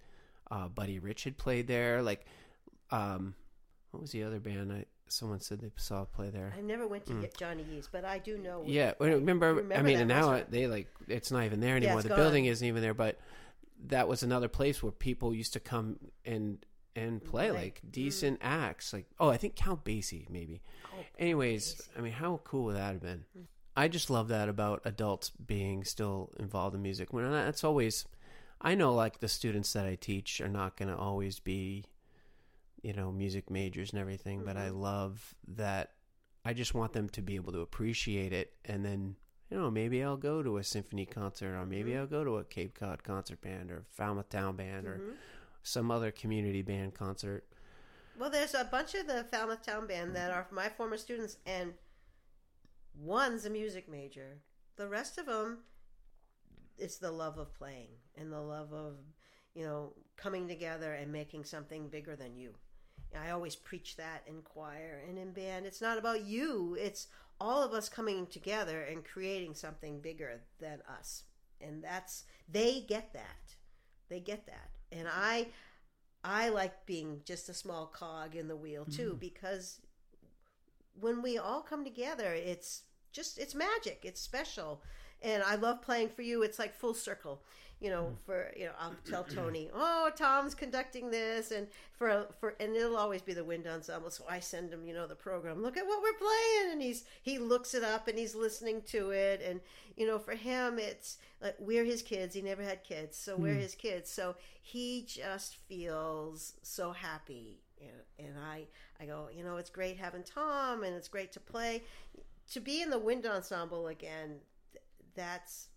uh, Buddy Rich had played there. Like, um, what was the other band? I someone said they saw a play there. I never went to get Johnny Yee's, but I do know. Mm. Yeah, well, remember, I mean, and now restaurant. they like it's not even there anymore. it's the gone. building isn't even there, but that was another place where people used to come and and play play. like decent acts. Like, oh, I think Count Basie maybe. Oh, Anyways, I mean, how cool would that have been? I just love that about adults being still involved in music. When that's always, I know like the students that I teach are not going to always be, you know, music majors and everything, but I love that. I just want them to be able to appreciate it, and then you know maybe I'll go to a symphony concert, or maybe I'll go to a Cape Cod concert band, or Falmouth Town band, or Mhm. some other community band concert. Well, there's a bunch of the Falmouth Town Band that are my former students, and one's a music major. The rest of them, it's the love of playing and the love of, you know, coming together and making something bigger than you. I always preach that in choir and in band. It's not about you, it's all of us coming together and creating something bigger than us. And that's, they get that. They get that. And I, I like being just a small cog in the wheel too mm. because when we all come together it's just it's magic it's special and i love playing for you. It's like full circle you know hmm. for you know i'll tell tony oh tom's conducting this and for for and it'll always be the wind ensemble so i send him you know the program look at what we're playing and he's he looks it up and he's listening to it and you know for him it's like we're his kids. He never had kids so we're hmm. his kids. So he just feels so happy know, and i i go you know it's great having tom and it's great to play. To be in the wind ensemble again that's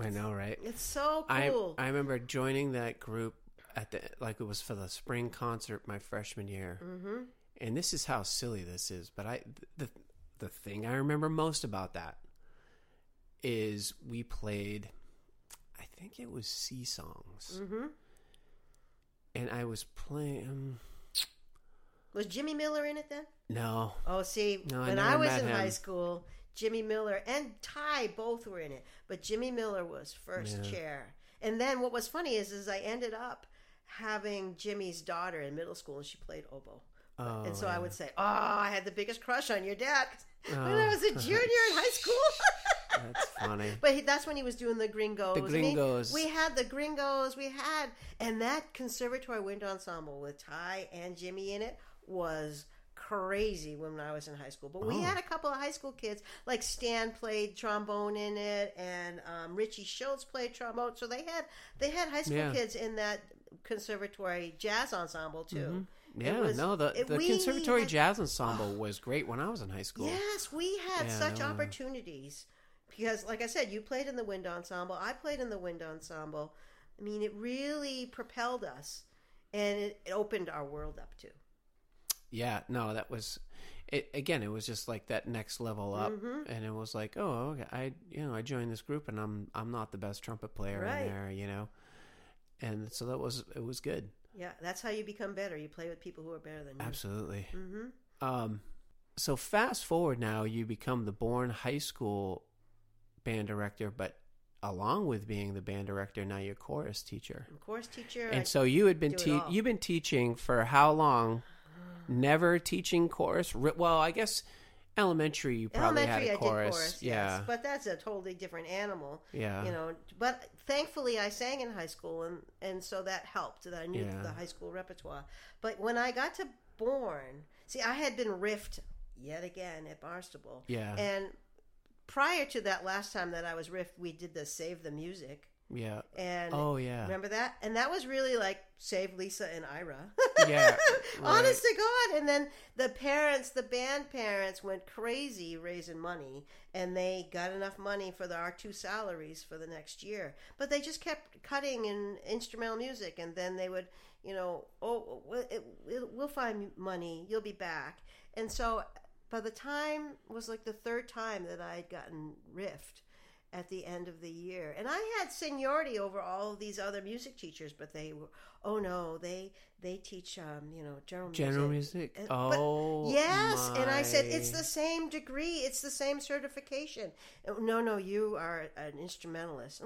I know, right? it's so I cool I I remember joining that group at the like it was for the spring concert my freshman year, mm-hmm. and this is how silly this is. But I the the thing I remember most about that is we played, I think it was sea songs, Mm-hmm. and I was playing. Um, was jimmy miller in it then no, Oh, see, No, when never I was in him. high school, Jimmy Miller and Ty both were in it, but Jimmy Miller was first Yeah. chair. And then what was funny is, is I ended up having Jimmy's daughter in middle school, and she played oboe. oh, and so I would say, "Oh, I had the biggest crush on your dad when Oh. I was a junior in high school." That's funny. But he, that's when he was doing the Gringos. The I mean, Gringos. we had the Gringos. We had, and that Conservatory Wind Ensemble with Ty and Jimmy in it was crazy when I was in high school. But we Oh. had a couple of high school kids, like Stan played trombone in it, and um, Richie Schultz played trombone. So they had they had high school Yeah. kids in that Conservatory Jazz Ensemble too. It Yeah, was- no, the the Conservatory had- Jazz Ensemble was great when I was in high school. Yes, we had Yeah, such opportunities because, like I said, you played in the wind ensemble. I played in the wind ensemble. I mean, it really propelled us, and it, it opened our world up too. Yeah, no, that was, it again, it was just like that next level up, Mm-hmm. and it was like, oh, okay, I you know I joined this group, and I'm I'm not the best trumpet player Right. in there, you know, and so that was it was good, Yeah, that's how you become better. You play with people who are better than you. absolutely. Mm-hmm. Um, so fast forward now, you become the Bourne High School band director, but along with being the band director, now you're chorus teacher. I'm course teacher. And I- so you had been te- you've been teaching for how long? Never teaching chorus. Well, I guess elementary you probably elementary, had I a chorus. did chorus. yeah, yes, but that's a totally different animal. yeah, you know but thankfully i sang in high school and and so that helped that i knew Yeah. the high school repertoire but when i got to Bourne see i had been riffed yet again at barnstable yeah, and prior to that last time that i was riffed we did the save the music yeah. and Oh yeah, remember that? And that was really like save lisa and ira. Yeah, honest to god. And then the parents the band parents went crazy raising money and they got enough money for the our two salaries for the next year. But they just kept cutting in instrumental music and then they would you know oh we'll, it, it, we'll find money. You'll be back. And so by the time was like the third time that i had gotten riffed at the end of the year. And I had seniority over all of these other music teachers, but they were oh no, they they teach um, you know, general music. general music. But- Oh Yes, and I said it's the same degree, it's the same certification. Oh, No, no, you are an instrumentalist.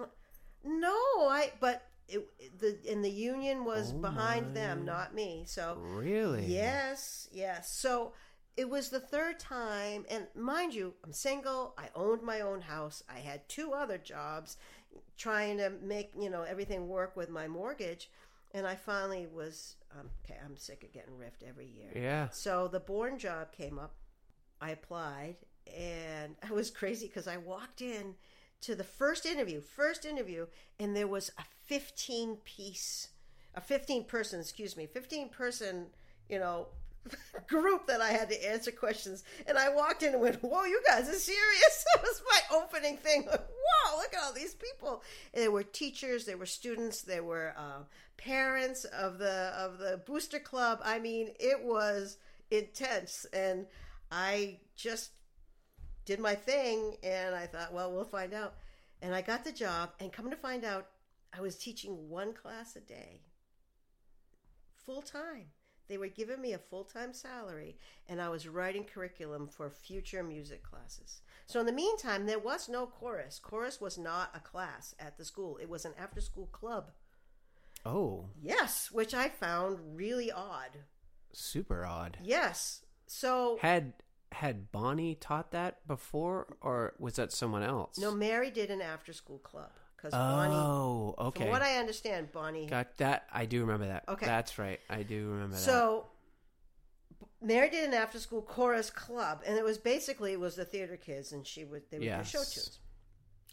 No, I but it, the and the union was Oh, behind them, not me. So really. Yes, yes. So it was the third time, and mind you, I'm single. I owned my own house. I had two other jobs, trying to make you know everything work with my mortgage, and I finally was um, okay. I'm sick of getting riffed every year. Yeah. So the Bourne job came up. I applied, and I was crazy because I walked in to the first interview, first interview, and there was a 15 piece, a 15 person, excuse me, 15 person, you know, group that I had to answer questions. And I walked in and went, Whoa, you guys are serious? That was my opening thing. Whoa, look at all these people. And there were teachers, there were students, there were uh, parents of the of the booster club. I mean, it was intense. And I just did my thing and I thought, well, we'll find out. And I got the job and come to find out I was teaching one class a day. Full time. They were giving me a full time salary and I was writing curriculum for future music classes. So in the meantime, there was no chorus. Chorus was not a class at the school. It was an after school club. Oh, Yes, which I found really odd. super odd. Yes. So Had had Bonnie taught that before, or was that someone else? no, Mary did an after school club because Bonnie Oh, okay. From what I understand, Bonnie. Got that? I do remember that. Okay. that's right. I do remember that. so Mary did an after school chorus club, and it was basically it was the theater kids, and she would they would Yes. do show tunes.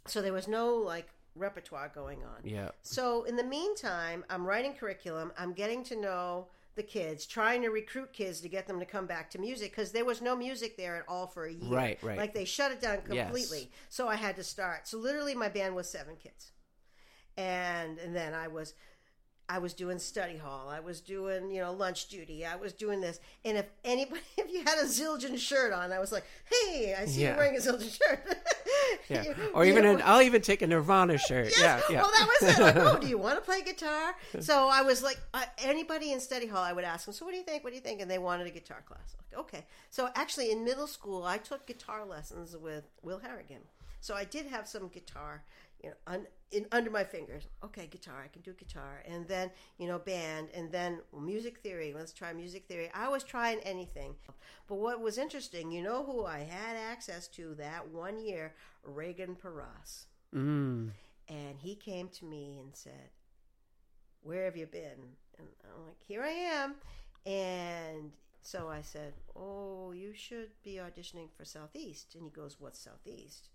So there was no like repertoire going on. Yeah. So in the meantime, I'm writing curriculum. I'm getting to know the kids, trying to recruit kids to get them to come back to music because there was no music there at all for a year. Right, right. Like they shut it down completely. Yes. completely. So I had to start. So literally, my band was seven kids, and and then I was. I was doing study hall. I was doing, you know, lunch duty. I was doing this. And if anybody, if you had a Zildjian shirt on, I was like, "Hey, I see Yeah. you wearing a Zildjian shirt." Yeah. You- Or even an, I'll even take a Nirvana shirt. Yes. Yeah, yeah. Well, that was it. Like, oh, do you want to play guitar? So I was like, uh, anybody in study hall, I would ask them, so what do you think? What do you think? And they wanted a guitar class. Like, okay. So actually, in middle school, I took guitar lessons with Will Harrigan. So I did have some guitar, you know, un, in, under my fingers. Okay, guitar, I can do guitar. And then, you know, band. And then well, music theory. Let's try music theory. I was trying anything. But what was interesting, you know who I had access to that one year? Reagan Paras. Mm. And he came to me and said, Where have you been? And I'm like, Here I am. And so I said, Oh, you should be auditioning for Southeast. And he goes, What's Southeast?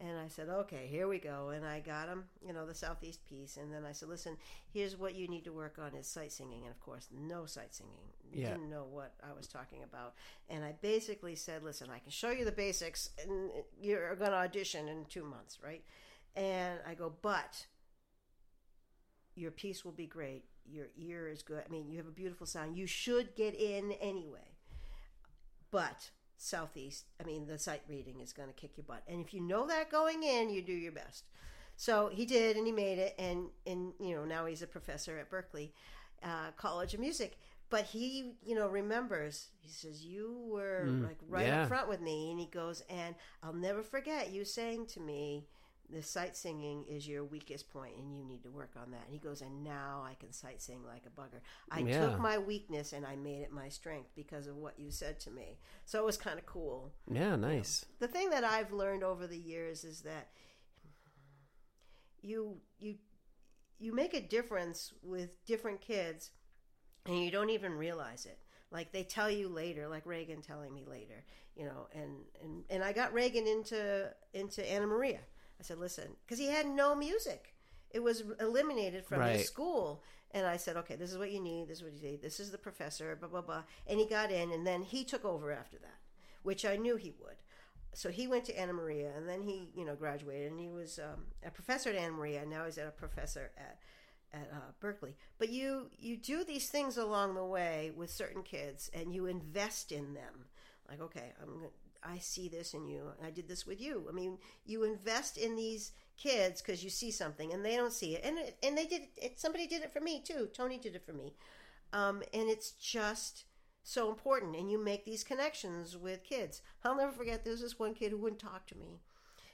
And I said, Okay, here we go. And I got him, you know, the Southeast piece. And then I said, Listen, here's what you need to work on is sight singing. And of course, no sight singing. Yeah. Didn't know what I was talking about. And I basically said, Listen, I can show you the basics, and you're going to audition in two months, right? And I go, but your piece will be great. Your ear is good. I mean, you have a beautiful sound. You should get in anyway. But southeast. I mean, the sight reading is going to kick your butt, and if you know that going in, you do your best. So he did, and he made it, and and you know now he's a professor at Berklee uh, College of Music. But he, you know, remembers. He says, "You were like right yeah. up front with me," and he goes, "And I'll never forget you saying to me." The sight singing is your weakest point, and you need to work on that. And he goes, and now I can sight sing like a bugger. I Yeah. took my weakness and I made it my strength because of what you said to me. So it was kind of cool Yeah, nice. the thing that I've learned over the years is that you you you make a difference with different kids and you don't even realize it like they tell you later like reagan telling me later you know and and, and i got reagan into into anna maria i said listen because he had no music it was eliminated from Right. his school and i said okay this is what you need this is what you need this is the professor blah blah blah and he got in and then he took over after that which i knew he would so he went to Anna Maria, and then he, you know, graduated, and he was um, a professor at Anna Maria. And now he's at a professor at at uh, Berklee. But you you do these things along the way with certain kids, and you invest in them. Like, okay, I'm I see this in you. I did this with you. I mean, you invest in these kids because you see something, and they don't see it. And it, and they did it. Somebody did it for me too. Tony did it for me. Um, and it's just so important and you make these connections with kids i'll never forget there was this one kid who wouldn't talk to me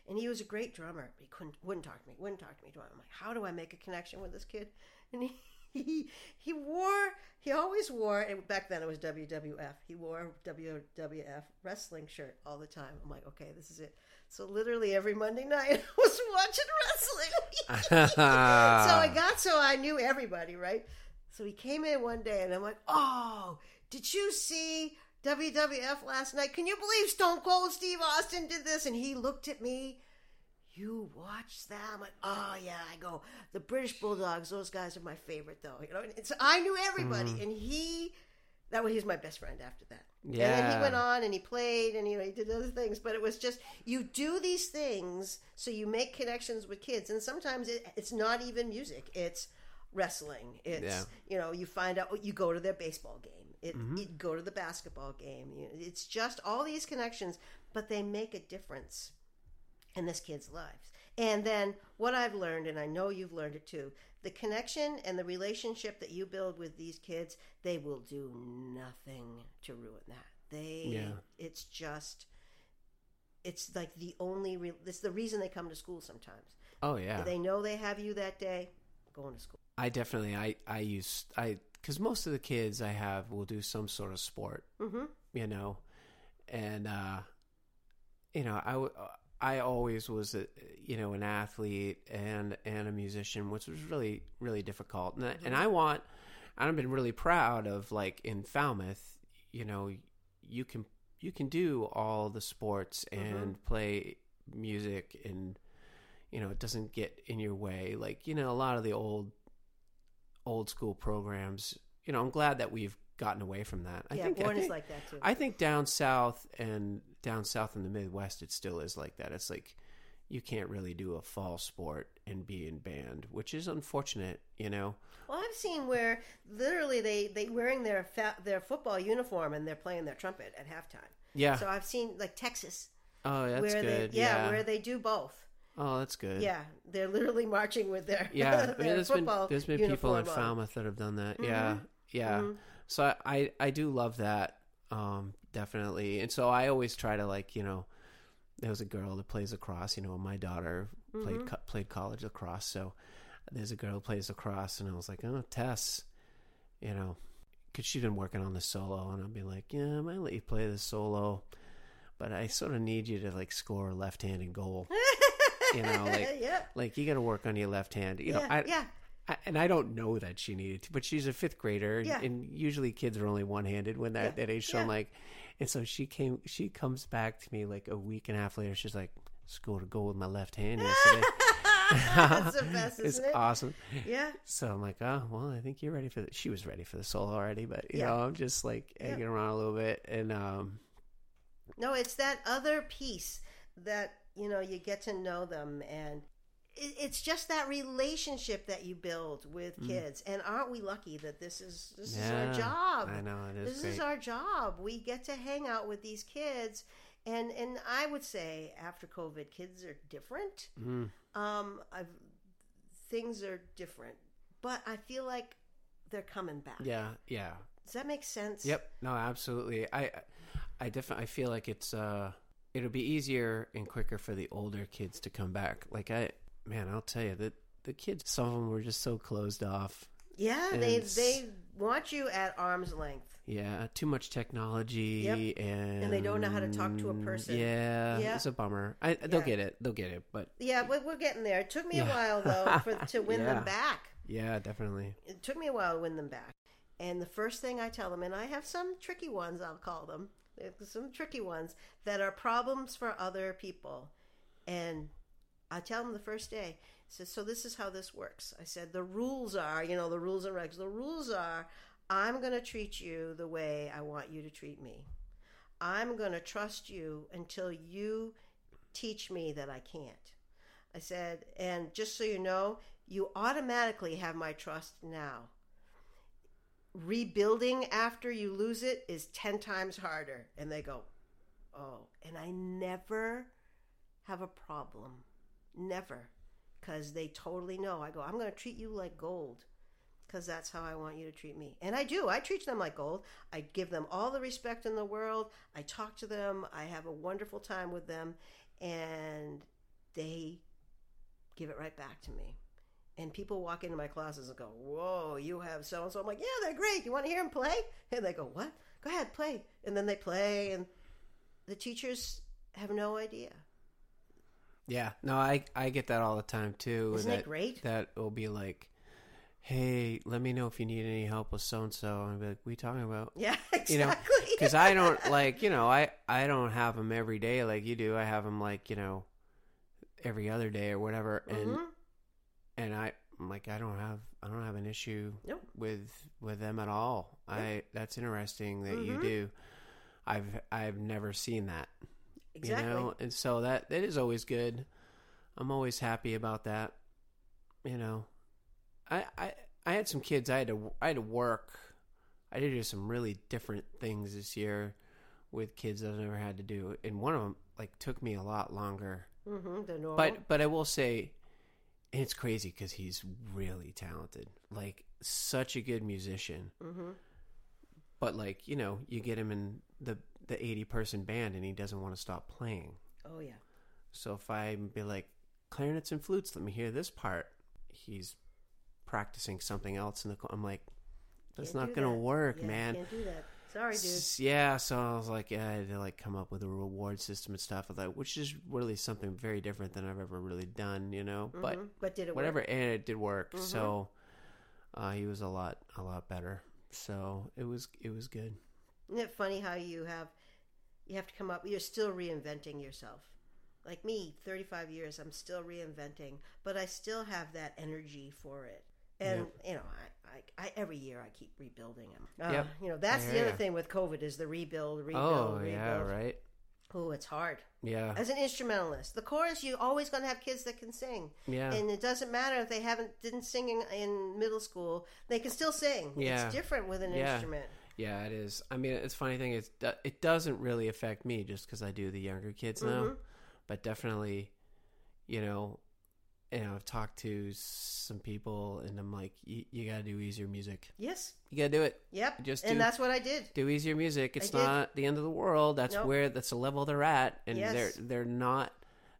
and he was a great drummer he couldn't wouldn't talk to me wouldn't talk to me i'm like how do i make a connection with this kid and he he, he wore he always wore and back then it was wwf he wore a wwf wrestling shirt all the time i'm like okay this is it so literally every monday night i was watching wrestling so I got so I knew everybody, right? So he came in one day and I'm like, oh, did you see WWF last night? Can you believe Stone Cold Steve Austin did this? And he looked at me. You watch them? I'm like, oh yeah. I go, the British Bulldogs. Those guys are my favorite, though. You know, and so I knew everybody, mm-hmm. and he, that was he was my best friend after that. Yeah. And then he went on and he played and you know he did other things, but it was just you do these things so you make connections with kids, and sometimes it, it's not even music; it's wrestling. It's Yeah. you know you find out you go to their baseball game, it, mm-hmm. you go to the basketball game. It's just all these connections, but they make a difference in this kid's lives. And then what I've learned, and I know you've learned it too, the connection and the relationship that you build with these kids, they will do nothing to ruin that. They, Yeah. it's just, it's like the only, re- it's the reason they come to school sometimes. Oh yeah. They know they have you that day, going to school. I definitely I I use I because most of the kids I have will do some sort of sport, Mm-hmm. you know, and uh, you know I w- I always was a you know an athlete and and a musician, which was really really difficult, and I, and mm-hmm. I want I've been really proud of like in Falmouth, you know, you can you can do all the sports mm-hmm. and play music and you know it doesn't get in your way. Like you know a lot of the old old school programs you know i'm glad that we've gotten away from that. I yeah, think, I Warren is like that too. I think down south and down south in the midwest it still is like that. It's like you can't really do a fall sport and be in band which is unfortunate you know? Well, I've seen where literally they they wearing their fa- their football uniform and they're playing their trumpet at halftime. yeah. So I've seen like Texas. Oh that's where good. they yeah, yeah, where they do both. oh that's good. Yeah, they're literally marching with their yeah. I mean, there's been there's been people in uniform on. falmouth that have done that. Yeah. Yeah. Mhm. So I, I do love that um definitely. And so i always try to like you know there was a girl that plays lacrosse you know my daughter played Mm-hmm. co- played college lacrosse. So there's a girl who plays lacrosse and i was like oh tess you know because she'd been working on the solo. And i'd be like yeah i might let you play the solo but i sort of need you to like score a left-handed goal. You know like yeah, like you got to work on your left hand. You know I, yeah. I, and I don't know that she needed to, but she's a fifth grader, and, Yeah. and usually kids are only one-handed when that Yeah. that age. So I'm like, and so she came, she comes back to me like a week and a half later. She's like, "Scored a goal with my left hand yesterday." That's the best, it's it? awesome. Yeah, So I'm like, oh well, I think you're ready for. The, she was ready for the solo already, but you Yeah. know, I'm just like egging around a little bit, and um, no, it's that other piece that you know you get to know them and it's just that relationship that you build with Mm. kids, and aren't we lucky that this is this is our job? I know it is This great. is our job. We get to hang out with these kids, and and I would say after COVID, kids are different. Mm. Um, I've, things are different, but I feel like they're coming back. Yeah, yeah. Does that make sense? Yep. No, absolutely. I I definitely I feel like it's uh it'll be easier and quicker for the older kids to come back. Like I man, I'll tell you that the kids some of them were just so closed off. Yeah, And they they want you at arm's length. Yeah, too much technology Yep. and And they don't know how to talk to a mm, person. Yeah, Yeah. it's a bummer. I they'll Yeah. get it. They'll get it. But Yeah, we're getting there. It took me a while though for, to win Yeah. them back. yeah, definitely. It took me a while to win them back. And the first thing I tell them, and I have some tricky ones, I'll call them, some tricky ones that are problems for other people. And I tell them the first day, said, so this is how this works. I said, the rules are, you know, the rules and regs. The rules are, I'm going to treat you the way I want you to treat me. I'm going to trust you until you teach me that I can't. I said, and just so you know, you automatically have my trust now. Rebuilding after you lose it is 10 times harder. And they go, oh. And I never have a problem. Never. Because they totally know. I go, I'm going to treat you like gold because that's how I want you to treat me. And I do. I treat them like gold. I give them all the respect in the world. I talk to them. I have a wonderful time with them. And they give it right back to me. And people walk into my classes and go, Whoa, you have so and so. I'm like, Yeah, they're great. You want to hear them play? And they go, What? Go ahead, play. And then they play. And the teachers have no idea. Yeah. No, I I get that all the time too. Isn't that, it great? That will be like, hey, let me know if you need any help with so and so. And be like, you talking about? Yeah, exactly. You know, because I don't like you know I I don't have them every day like you do. I have them like you know every other day or whatever, and Mhm. and I I'm like I don't have I don't have an issue Nope. with with them at all. I that's interesting that you Mhm. do. I've I've never seen that. Exactly. You know, and so that that is always good. I'm always happy about that. You know, I I I had some kids. I had to I had to work. I did do some really different things this year with kids that I've never had to do, and one of them like took me a lot longer. Mm-hmm, the normal. But but I will say, and it's crazy because he's really talented, like such a good musician. mm-hmm. But like you know, you get him in the the eighty person band, and he doesn't want to stop playing. Oh, yeah. So if I be like clarinets and flutes, let me hear this part. He's practicing something else in the. co- I'm like, that's Can't not gonna that. work, Yeah, man. Can't do that. Sorry, dude. S- Yeah, so I was like, yeah, I had to like come up with a reward system and stuff like that, which is really something very different than I've ever really done, you know. But Mhm. but did it whatever, work? and it did work. Mhm. So uh, he was a lot, a lot better. So it was, it was good. Isn't it funny how you have you have to come up? You're still reinventing yourself. Like me, 35 years, I'm still reinventing, but I still have that energy for it. And you know, I, I, I every year I keep rebuilding them. Uh, Yep. You know, that's the other thing with COVID is the rebuild, rebuild, oh rebuild. yeah, right. Oh, it's hard. Yeah, As an instrumentalist, the chorus you're always going to have kids that can sing, yeah. and it doesn't matter if they haven't didn't sing in, in middle school; they can still sing. Yeah. It's different with an Yeah. instrument. Yeah, it is. I mean, it's funny thing is it doesn't really affect me just because I do the younger kids now, Mhm. but definitely, you know, you know, I've talked to some people and I'm like, you, you got to do easier music. Yes. You got to do it. Yep. Just and that's what I did. Do easier music. It's not the end of the world. That's Nope. where that's the level they're at, and Yes. they're they're not.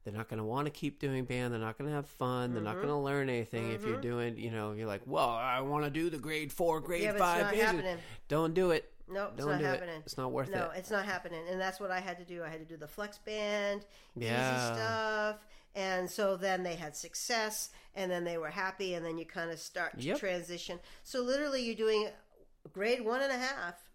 They're not going to want to keep doing band. They're not going to have fun. They're not Mhm. going to learn anything if you're Mhm. doing. You know, you're like, well, I want to do the grade four, grade yeah, five. it's not happening. Don't do it. No, it's Don't not do happening. it. It's not worth No, it. No, it's not happening. And that's what I had to do. I had to do the flex band, Yeah. easy stuff. And so then they had success and then they were happy and then you kind of start to Yep. transition. So literally you're doing grade one and a half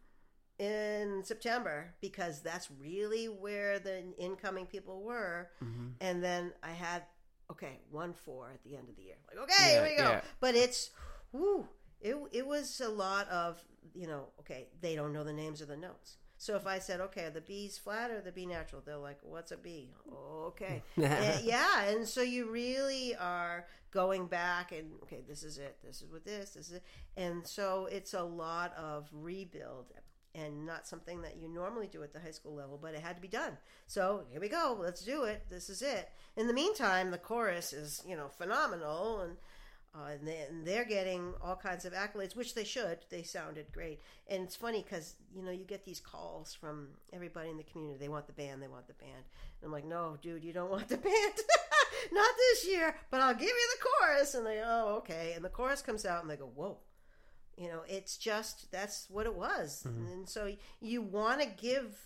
in September because that's really where the incoming people were. Mm-hmm. And then I had okay, one four at the end of the year. Like, okay, here we go. yeah. But it's whoo, it it was a lot of you know, okay, they don't know the names of the notes. So if I said, okay, the B's flat or the B natural, they're like, what's a B? Okay. And- yeah. And so you really are going back and, okay, this is it. This is what this, this is it. And so it's a lot of rebuild and not something that you normally do at the high school level, but it had to be done. So here we go. Let's do it. This is it. In the meantime, the chorus is, you know, phenomenal and uh, and, they, and they're getting all kinds of accolades, which they should. They sounded great, and it's funny because you know you get these calls from everybody in the community. They want the band. They want the band. And I'm like, no, dude, you don't want the band. Not this year, but I'll give you the chorus. And they, oh, okay. And the chorus comes out, and they go, whoa. You know, it's just that's what it was, and so you want to give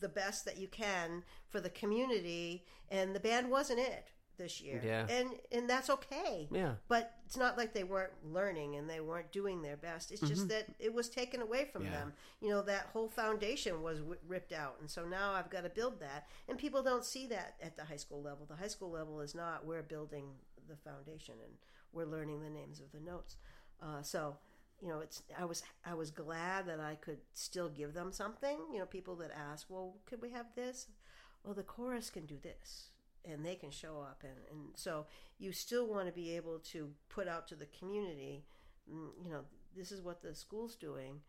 the best that you can for the community, and the band wasn't it this year. Yeah. and and that's okay. Yeah. But it's not like they weren't learning and they weren't doing their best. It's just that it was taken away from Mm-hmm. Yeah. them. You know, that whole foundation was w- ripped out. And so now I've got to build that. And people don't see that at the high school level. The high school level is not, we're building the foundation and we're learning the names of the notes. Uh, so, you know, it's I was I was glad that I could still give them something. You know, people that ask, well, could we have this? Well, the chorus can do this and they can show up and, and so you still want to be able to put out to the community mm, you know this is what the school's doing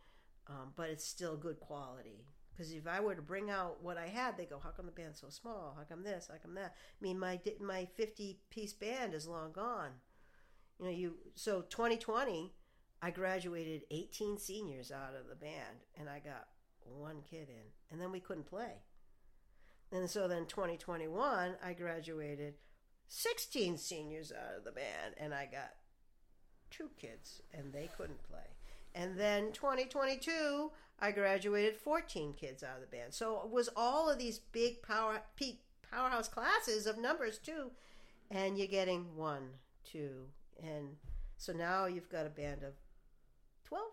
um, but it's still good quality. Because if i were to bring out what i had they go how come the band's so small? How come this? How come that? I mean my my 50 piece band is long gone. You know you so 2020 i graduated 18 seniors out of the band and i got one kid in and then we couldn't play and so then 2021, I graduated 16 seniors out of the band, and I got two kids, and they couldn't play. And then 2022, I graduated 14 kids out of the band. So it was all of these big power peak powerhouse classes of numbers too, and you're getting one, two, and so now you've got a band of 12.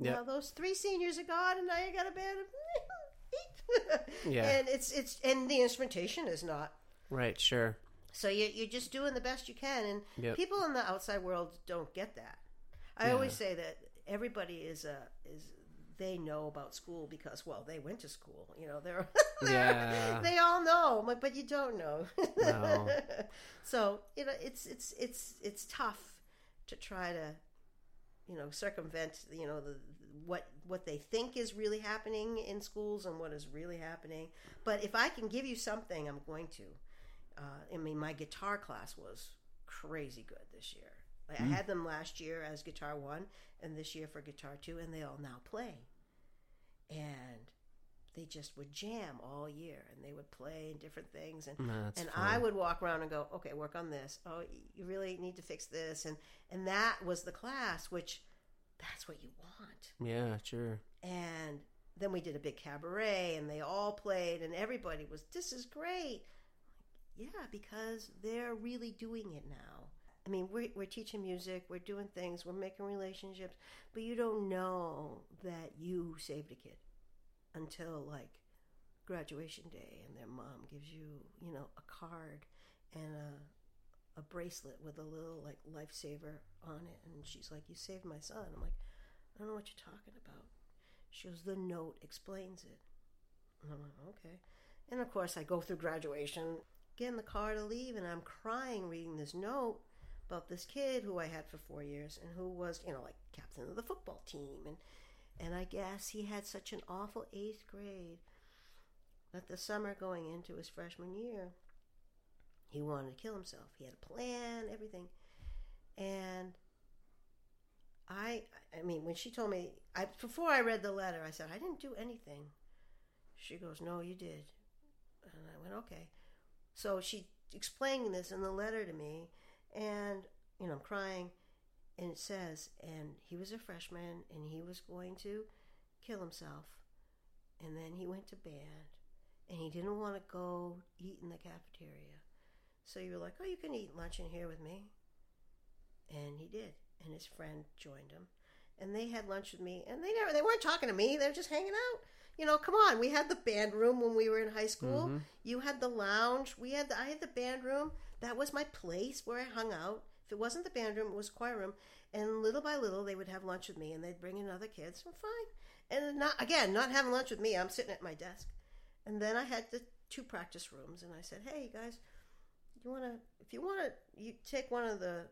Yep. Now those three seniors are gone, and now you got a band of eight. Yeah. And it's it's and the instrumentation is not. Right. Sure. So you you're just doing the best you can, and Yep. people in the outside world don't get that. I Yeah. always say that everybody is a is they know about school because well they went to school. You know they're, they're Yeah. they all know, but, but you don't know. No. so you know it's it's it's it's tough to try to you know circumvent you know the what what they think is really happening in schools and what is really happening. But if i can give you something i'm going to. Uh, i mean my guitar class was crazy good this year. Like, i had them last year as guitar one and this year for guitar two and they all now play. And they just would jam all year and they would play different things and That's and fun. I would walk around and go, okay, work on this. Oh, you really need to fix this, and and that was the class, which that's what you want. Yeah. Sure. And then we did a big cabaret, and they all played, and everybody was, this is great. Yeah, because they're really doing it now. I mean, we're, we're teaching music, we're doing things, we're making relationships, but you don't know that you saved a kid until like graduation day and their mom gives you, you know, a card and a, a bracelet with a little like lifesaver on it. And she's like, You saved my son. I'm like, I don't know what you're talking about. She goes, The note explains it. And I'm like, Okay. And of course, I go through graduation, get in the car to leave, and I'm crying reading this note about this kid who I had for four years and who was, you know, like captain of the football team. And, and I guess he had such an awful eighth grade that the summer going into his freshman year, he wanted to kill himself. He had a plan, everything. And I, I mean, when she told me, I before I read the letter, I said, I didn't do anything. She goes, No, you did. And I went, Okay. So she explaining this in the letter to me, and, you know, I'm crying. And it says, and he was a freshman, and he was going to kill himself. And then he went to band, and he didn't want to go eat in the cafeteria. So you were like, oh, you can eat lunch in here with me. And he did. And his friend joined him. And they had lunch with me. And they never they weren't talking to me. They were just hanging out. You know, come on. We had the band room when we were in high school. Mm-hmm. You had the lounge. We had the I had the band room. That was my place where I hung out. It wasn't the band room, it was choir room. And little by little they would have lunch with me and they'd bring in other kids. Well, fine. and not again, not having lunch with me. I'm sitting at my desk, and then I had the two practice rooms, and I said, "Hey, guys, you want to? If you want to, you take one of the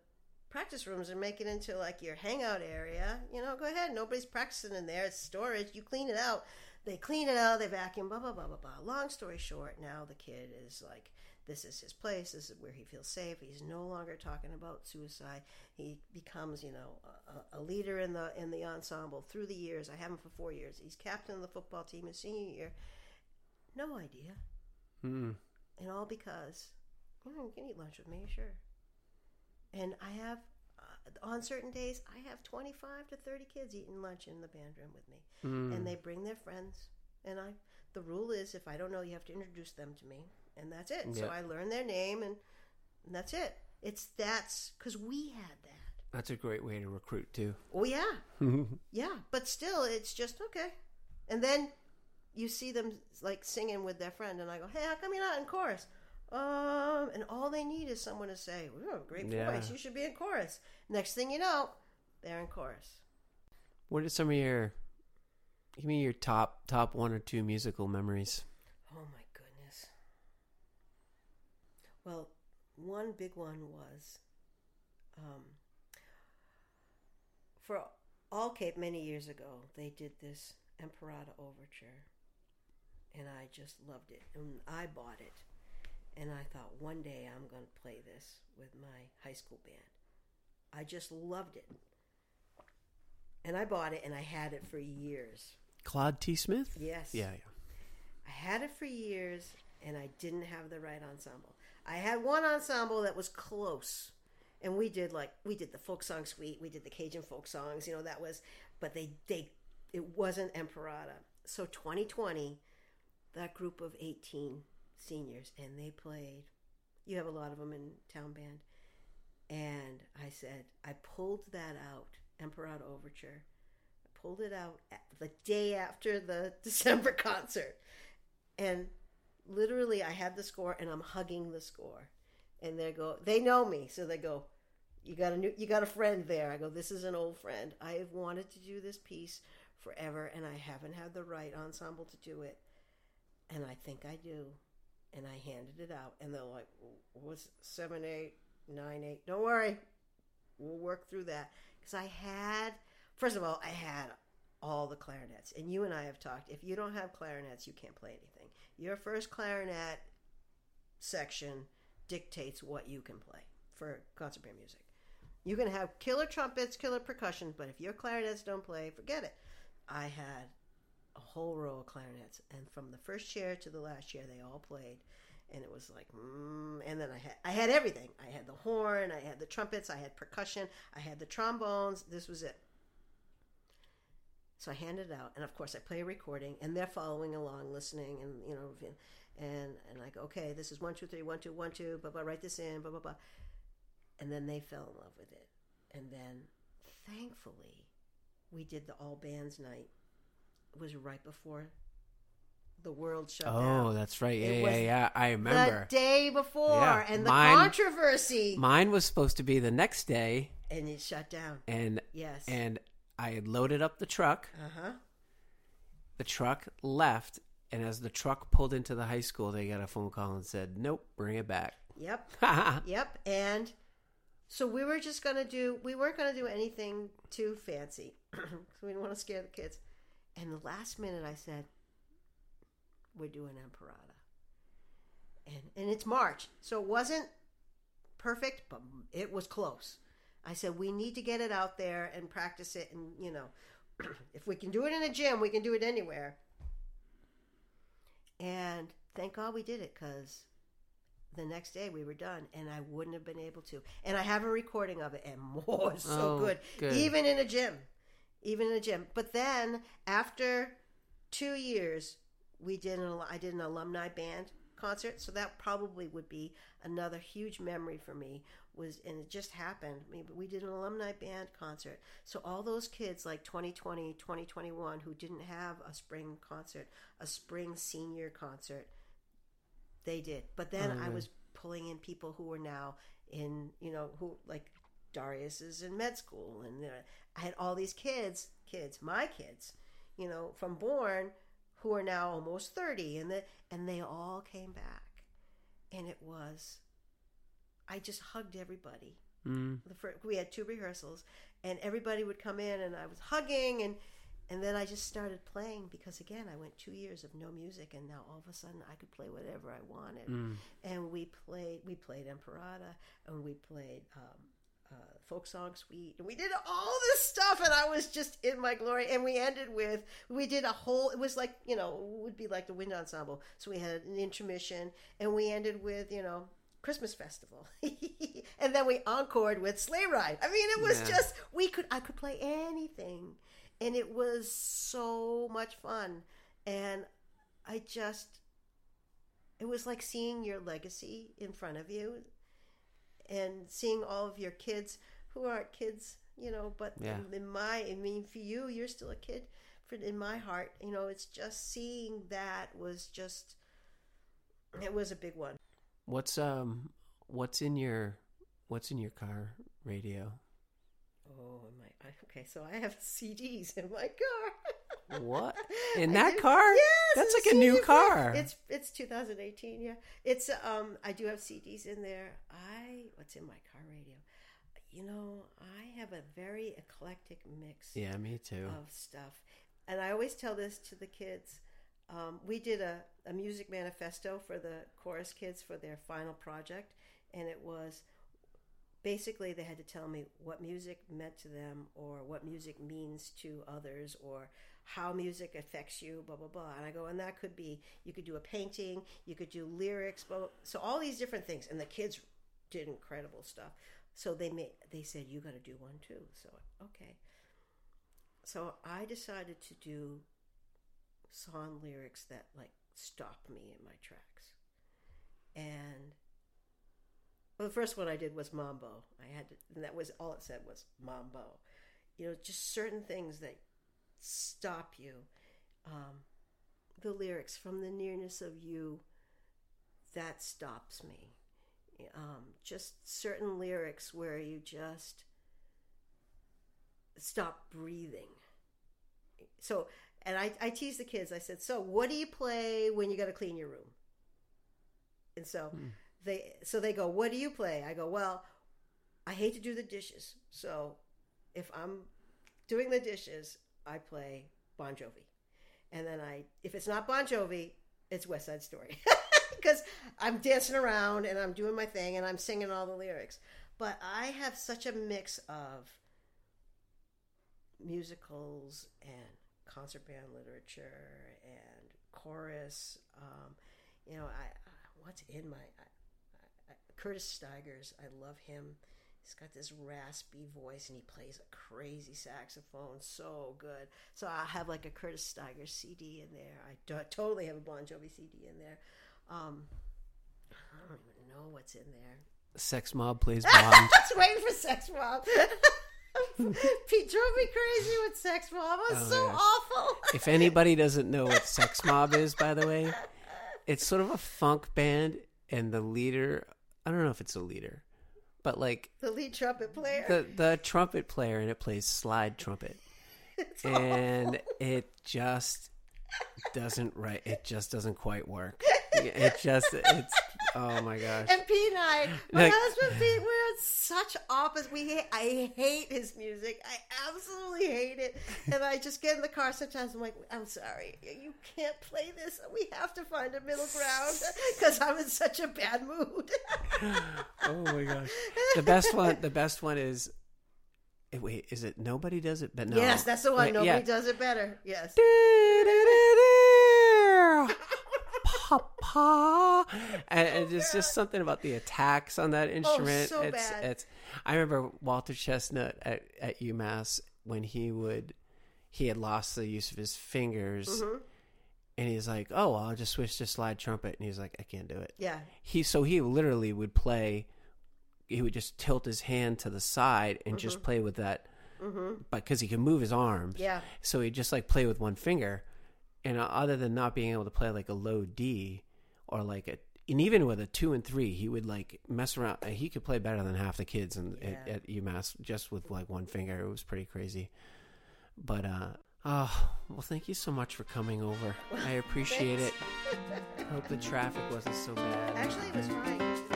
practice rooms and make it into like your hangout area. You know, go ahead. Nobody's practicing in there. It's storage. You clean it out. They clean it out. They vacuum. Blah blah blah blah blah. Long story short, now the kid is like." This is his place. This is where he feels safe. He's no longer talking about suicide. He becomes, you know, a, a leader in the in the ensemble through the years. I have him for four years. He's captain of the football team his senior year. No idea. Mm. And all because, you know, you can eat lunch with me, sure. And I have, uh, on certain days, I have 25 to 30 kids eating lunch in the band room with me. Mm. And they bring their friends. And I, the rule is if I don't know, you have to introduce them to me. And that's it. So I learn their name and, and that's it. It's that's because we had that. That's a great way to recruit too. Oh, yeah. Yeah, but still, it's just okay. And then you see them like singing with their friend, and I go, "Hey, how come you're not in chorus?" Um, and all they need is someone to say, "We have a great Yeah. voice. You should be in chorus." Next thing you know, they're in chorus. What are some of your give me your top top one or two musical memories? Oh my goodness. Well, one big one was um, for All Cape many years ago. They did this Emperata Overture, and I just loved it. And I bought it, and I thought one day I'm going to play this with my high school band. I just loved it, and I bought it, and I had it for years. Claude T. Smith? Yes. Yeah, yeah. I had it for years and I didn't have the right ensemble. I had one ensemble that was close. And we did like we did the folk song suite, we did the Cajun folk songs, you know, that was but they they it wasn't Emperata. So 2020 that group of 18 seniors and they played you have a lot of them in town band. And I said, I pulled that out, Emperata Overture. I pulled it out the day after the December concert. And literally, I had the score and I'm hugging the score. And they go, they know me. So they go, you got a new, you got a friend there. I go, this is an old friend. I have wanted to do this piece forever and I haven't had the right ensemble to do it. And I think I do. And I handed it out. And they're like, what's seven, eight, nine, eight? Don't worry. We'll work through that. Because I had, first of all, I had all the clarinets. And you and I have talked. If you don't have clarinets, you can't play anything. Your first clarinet section dictates what you can play for concert band music. You can have killer trumpets, killer percussion, but if your clarinets don't play, forget it. I had a whole row of clarinets, and from the first chair to the last chair, they all played, and it was like, mm, and then I had I had everything. I had the horn, I had the trumpets, I had percussion, I had the trombones. This was it. So I hand it out, and of course I play a recording, and they're following along, listening, and you know, and and like, okay, this is one two three one two one two, blah blah, write this in, blah blah blah, and then they fell in love with it, and then thankfully, we did the all bands night. It was right before the world shut oh, down. Oh, that's right. Yeah, It yeah, yeah. I remember. The day before, Yeah, and the mine- controversy, Mine was supposed to be the next day, and it shut down. and Yes. and I had loaded up the truck. uh huh. The truck left, and as the truck pulled into the high school, they got a phone call and said, "Nope, bring it back." Yep. Yep. And so we were just going to do, we weren't going to do anything too fancy. we didn't want to scare the kids. And the last minute I said, we're doing Emperata. And, and it's March. So it wasn't perfect, but it was close. I said, we need to get it out there and practice it. And, you know, if we can do it in a gym, we can do it anywhere. And thank God we did it because the next day we were done and I wouldn't have been able to. And I have a recording of it and more so Oh, good. good. Even in a gym. Even in a gym. But then after two years we did an I did an alumni band concert. So that probably would be another huge memory for me was and it just happened. I mean, we did an alumni band concert. So all those kids like 2020, 2021 who didn't have a spring concert, a spring senior concert, they did. But then Oh, I was pulling in people who were now in, you know, who like Darius is in med school, and uh, I had all these kids, kids, my kids, you know, from Bourne, who are now almost thirty, and the, and they all came back, and it was, I just hugged everybody. Mm. The first, we had two rehearsals, and everybody would come in, and I was hugging, and and then I just started playing because again, I went two years of no music, and now all of a sudden I could play whatever I wanted. Mm. And we played, we played Emperata, and we played um, uh, folk song suite, and we did all this stuff, and I was just in my glory. And we ended with, we did a whole. It was like you know, it would be like the wind ensemble. So we had an intermission, and we ended with you know. Christmas festival, and then we encored with sleigh ride. I mean, it was Yeah. just we could I could play anything, and it was so much fun. And I just, it was like seeing your legacy in front of you, and seeing all of your kids who aren't kids, you know. But Yeah. in, in my, I mean, for you, you're still a kid. For in my heart, you know, it's just seeing that was just, it was a big one. What's um what's in your what's in your car radio? Oh, my, I- okay. So I have CDs in my car. What? In I that do- car? Yes, That's like a new car. It's it's 2018. Yeah, it's um. I do have CDs in there. I what's in my car radio? You know, I have a very eclectic mix Yeah, me too. of stuff, and I always tell this to the kids. Um, we did a, a music manifesto for the chorus kids for their final project, and it was basically they had to tell me what music meant to them or what music means to others or how music affects you blah blah blah. And i go and that could be you could do a painting you could do lyrics blah, so all these different things. And the kids did incredible stuff. So they made they said you got to do one too. So okay. So i decided to do song lyrics that like stop me in my tracks and well, the first one I did was Mambo. I had to, and that was all it said was Mambo. You know, just certain things that stop you. Um, the lyrics from the nearness of you, that stops me. Um, just certain lyrics where you just stop breathing. So, and I, I tease the kids. I said, "So, what do you play when you got to clean your room?" And so hmm. they, so they go, "What do you play?" I go, "Well, I hate to do the dishes, so if I'm doing the dishes, I play Bon Jovi, and then I, if it's not Bon Jovi, it's West Side Story." Because I'm dancing around and I'm doing my thing and I'm singing all the lyrics. But I have such a mix of musicals and concert band literature and chorus. Um, you know, I, I what's in my I, I, Curtis Stigers. I love him. He's got this raspy voice and he plays a crazy saxophone, so good. So I have like a Curtis Stigers CD in there. I do, totally have a Bon Jovi CD in there. Um, I don't even know what's in there. Sex Mob plays Bond. I was waiting for Sex Mob. Pete drove me crazy with Sex Mob. It was Oh, so awful. if anybody doesn't know what Sex Mob is, by the way, it's sort of a funk band, and the leader, I don't know if it's a leader, but like the lead trumpet player. the the trumpet player, and it plays slide trumpet, It's and it just doesn't right. It just doesn't quite work. It just it's oh my gosh. And Pete and I, my Like- husband Pete, such opposite. We hate, I hate his music. I absolutely hate it. And I just get in the car sometimes. I'm like, I'm sorry, you can't play this. We have to find a middle ground because I'm in such a bad mood. Oh my gosh. The best one. The best one is. eh, Wait, is it nobody does it? But no. Yes, that's the one. Wait, Nobody yeah. does it better. Yes. Papa, and, and it's just something about the attacks on that instrument. Oh, so it's, bad. it's. I remember Walter Chesnut at, at UMass when he would, he had lost the use of his fingers, Mm-hmm. and he's like, "Oh, I'll just switch to slide trumpet," and he's like, "I can't do it." Yeah. he so he literally would play he would just tilt his hand to the side and Mm-hmm. just play with that but because he can move his arms Yeah. so he'd just like play with one finger and uh, other than not being able to play like a low d or like a and even with a two and three he would like mess around uh, he could play better than half the kids in, Yeah. at, at umass just with like one finger it was pretty crazy but uh Oh, well, thank you so much for coming over. I appreciate it. I hope the traffic wasn't so bad. Actually, it was fine.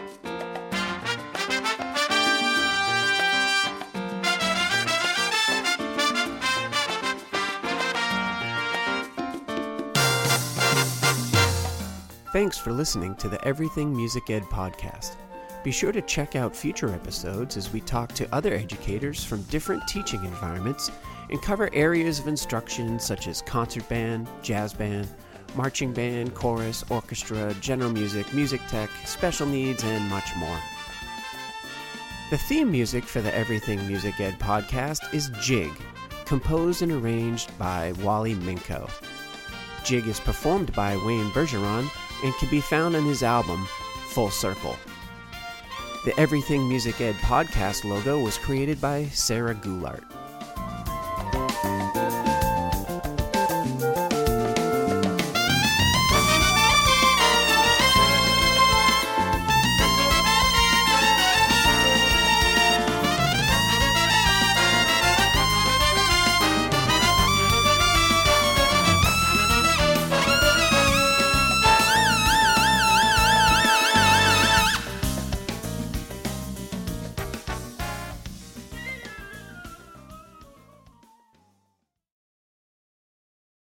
Thanks for listening to the Everything Music Ed podcast. Be sure to check out future episodes as we talk to other educators from different teaching environments and cover areas of instruction such as concert band, jazz band, marching band, chorus, orchestra, general music, music tech, special needs, and much more. The theme music for the Everything Music Ed podcast is Jig, composed and arranged by Wally Minko. Jig is performed by Wayne Bergeron and can be found on his album Full Circle. The Everything Music Ed podcast logo was created by Sarah Goulart.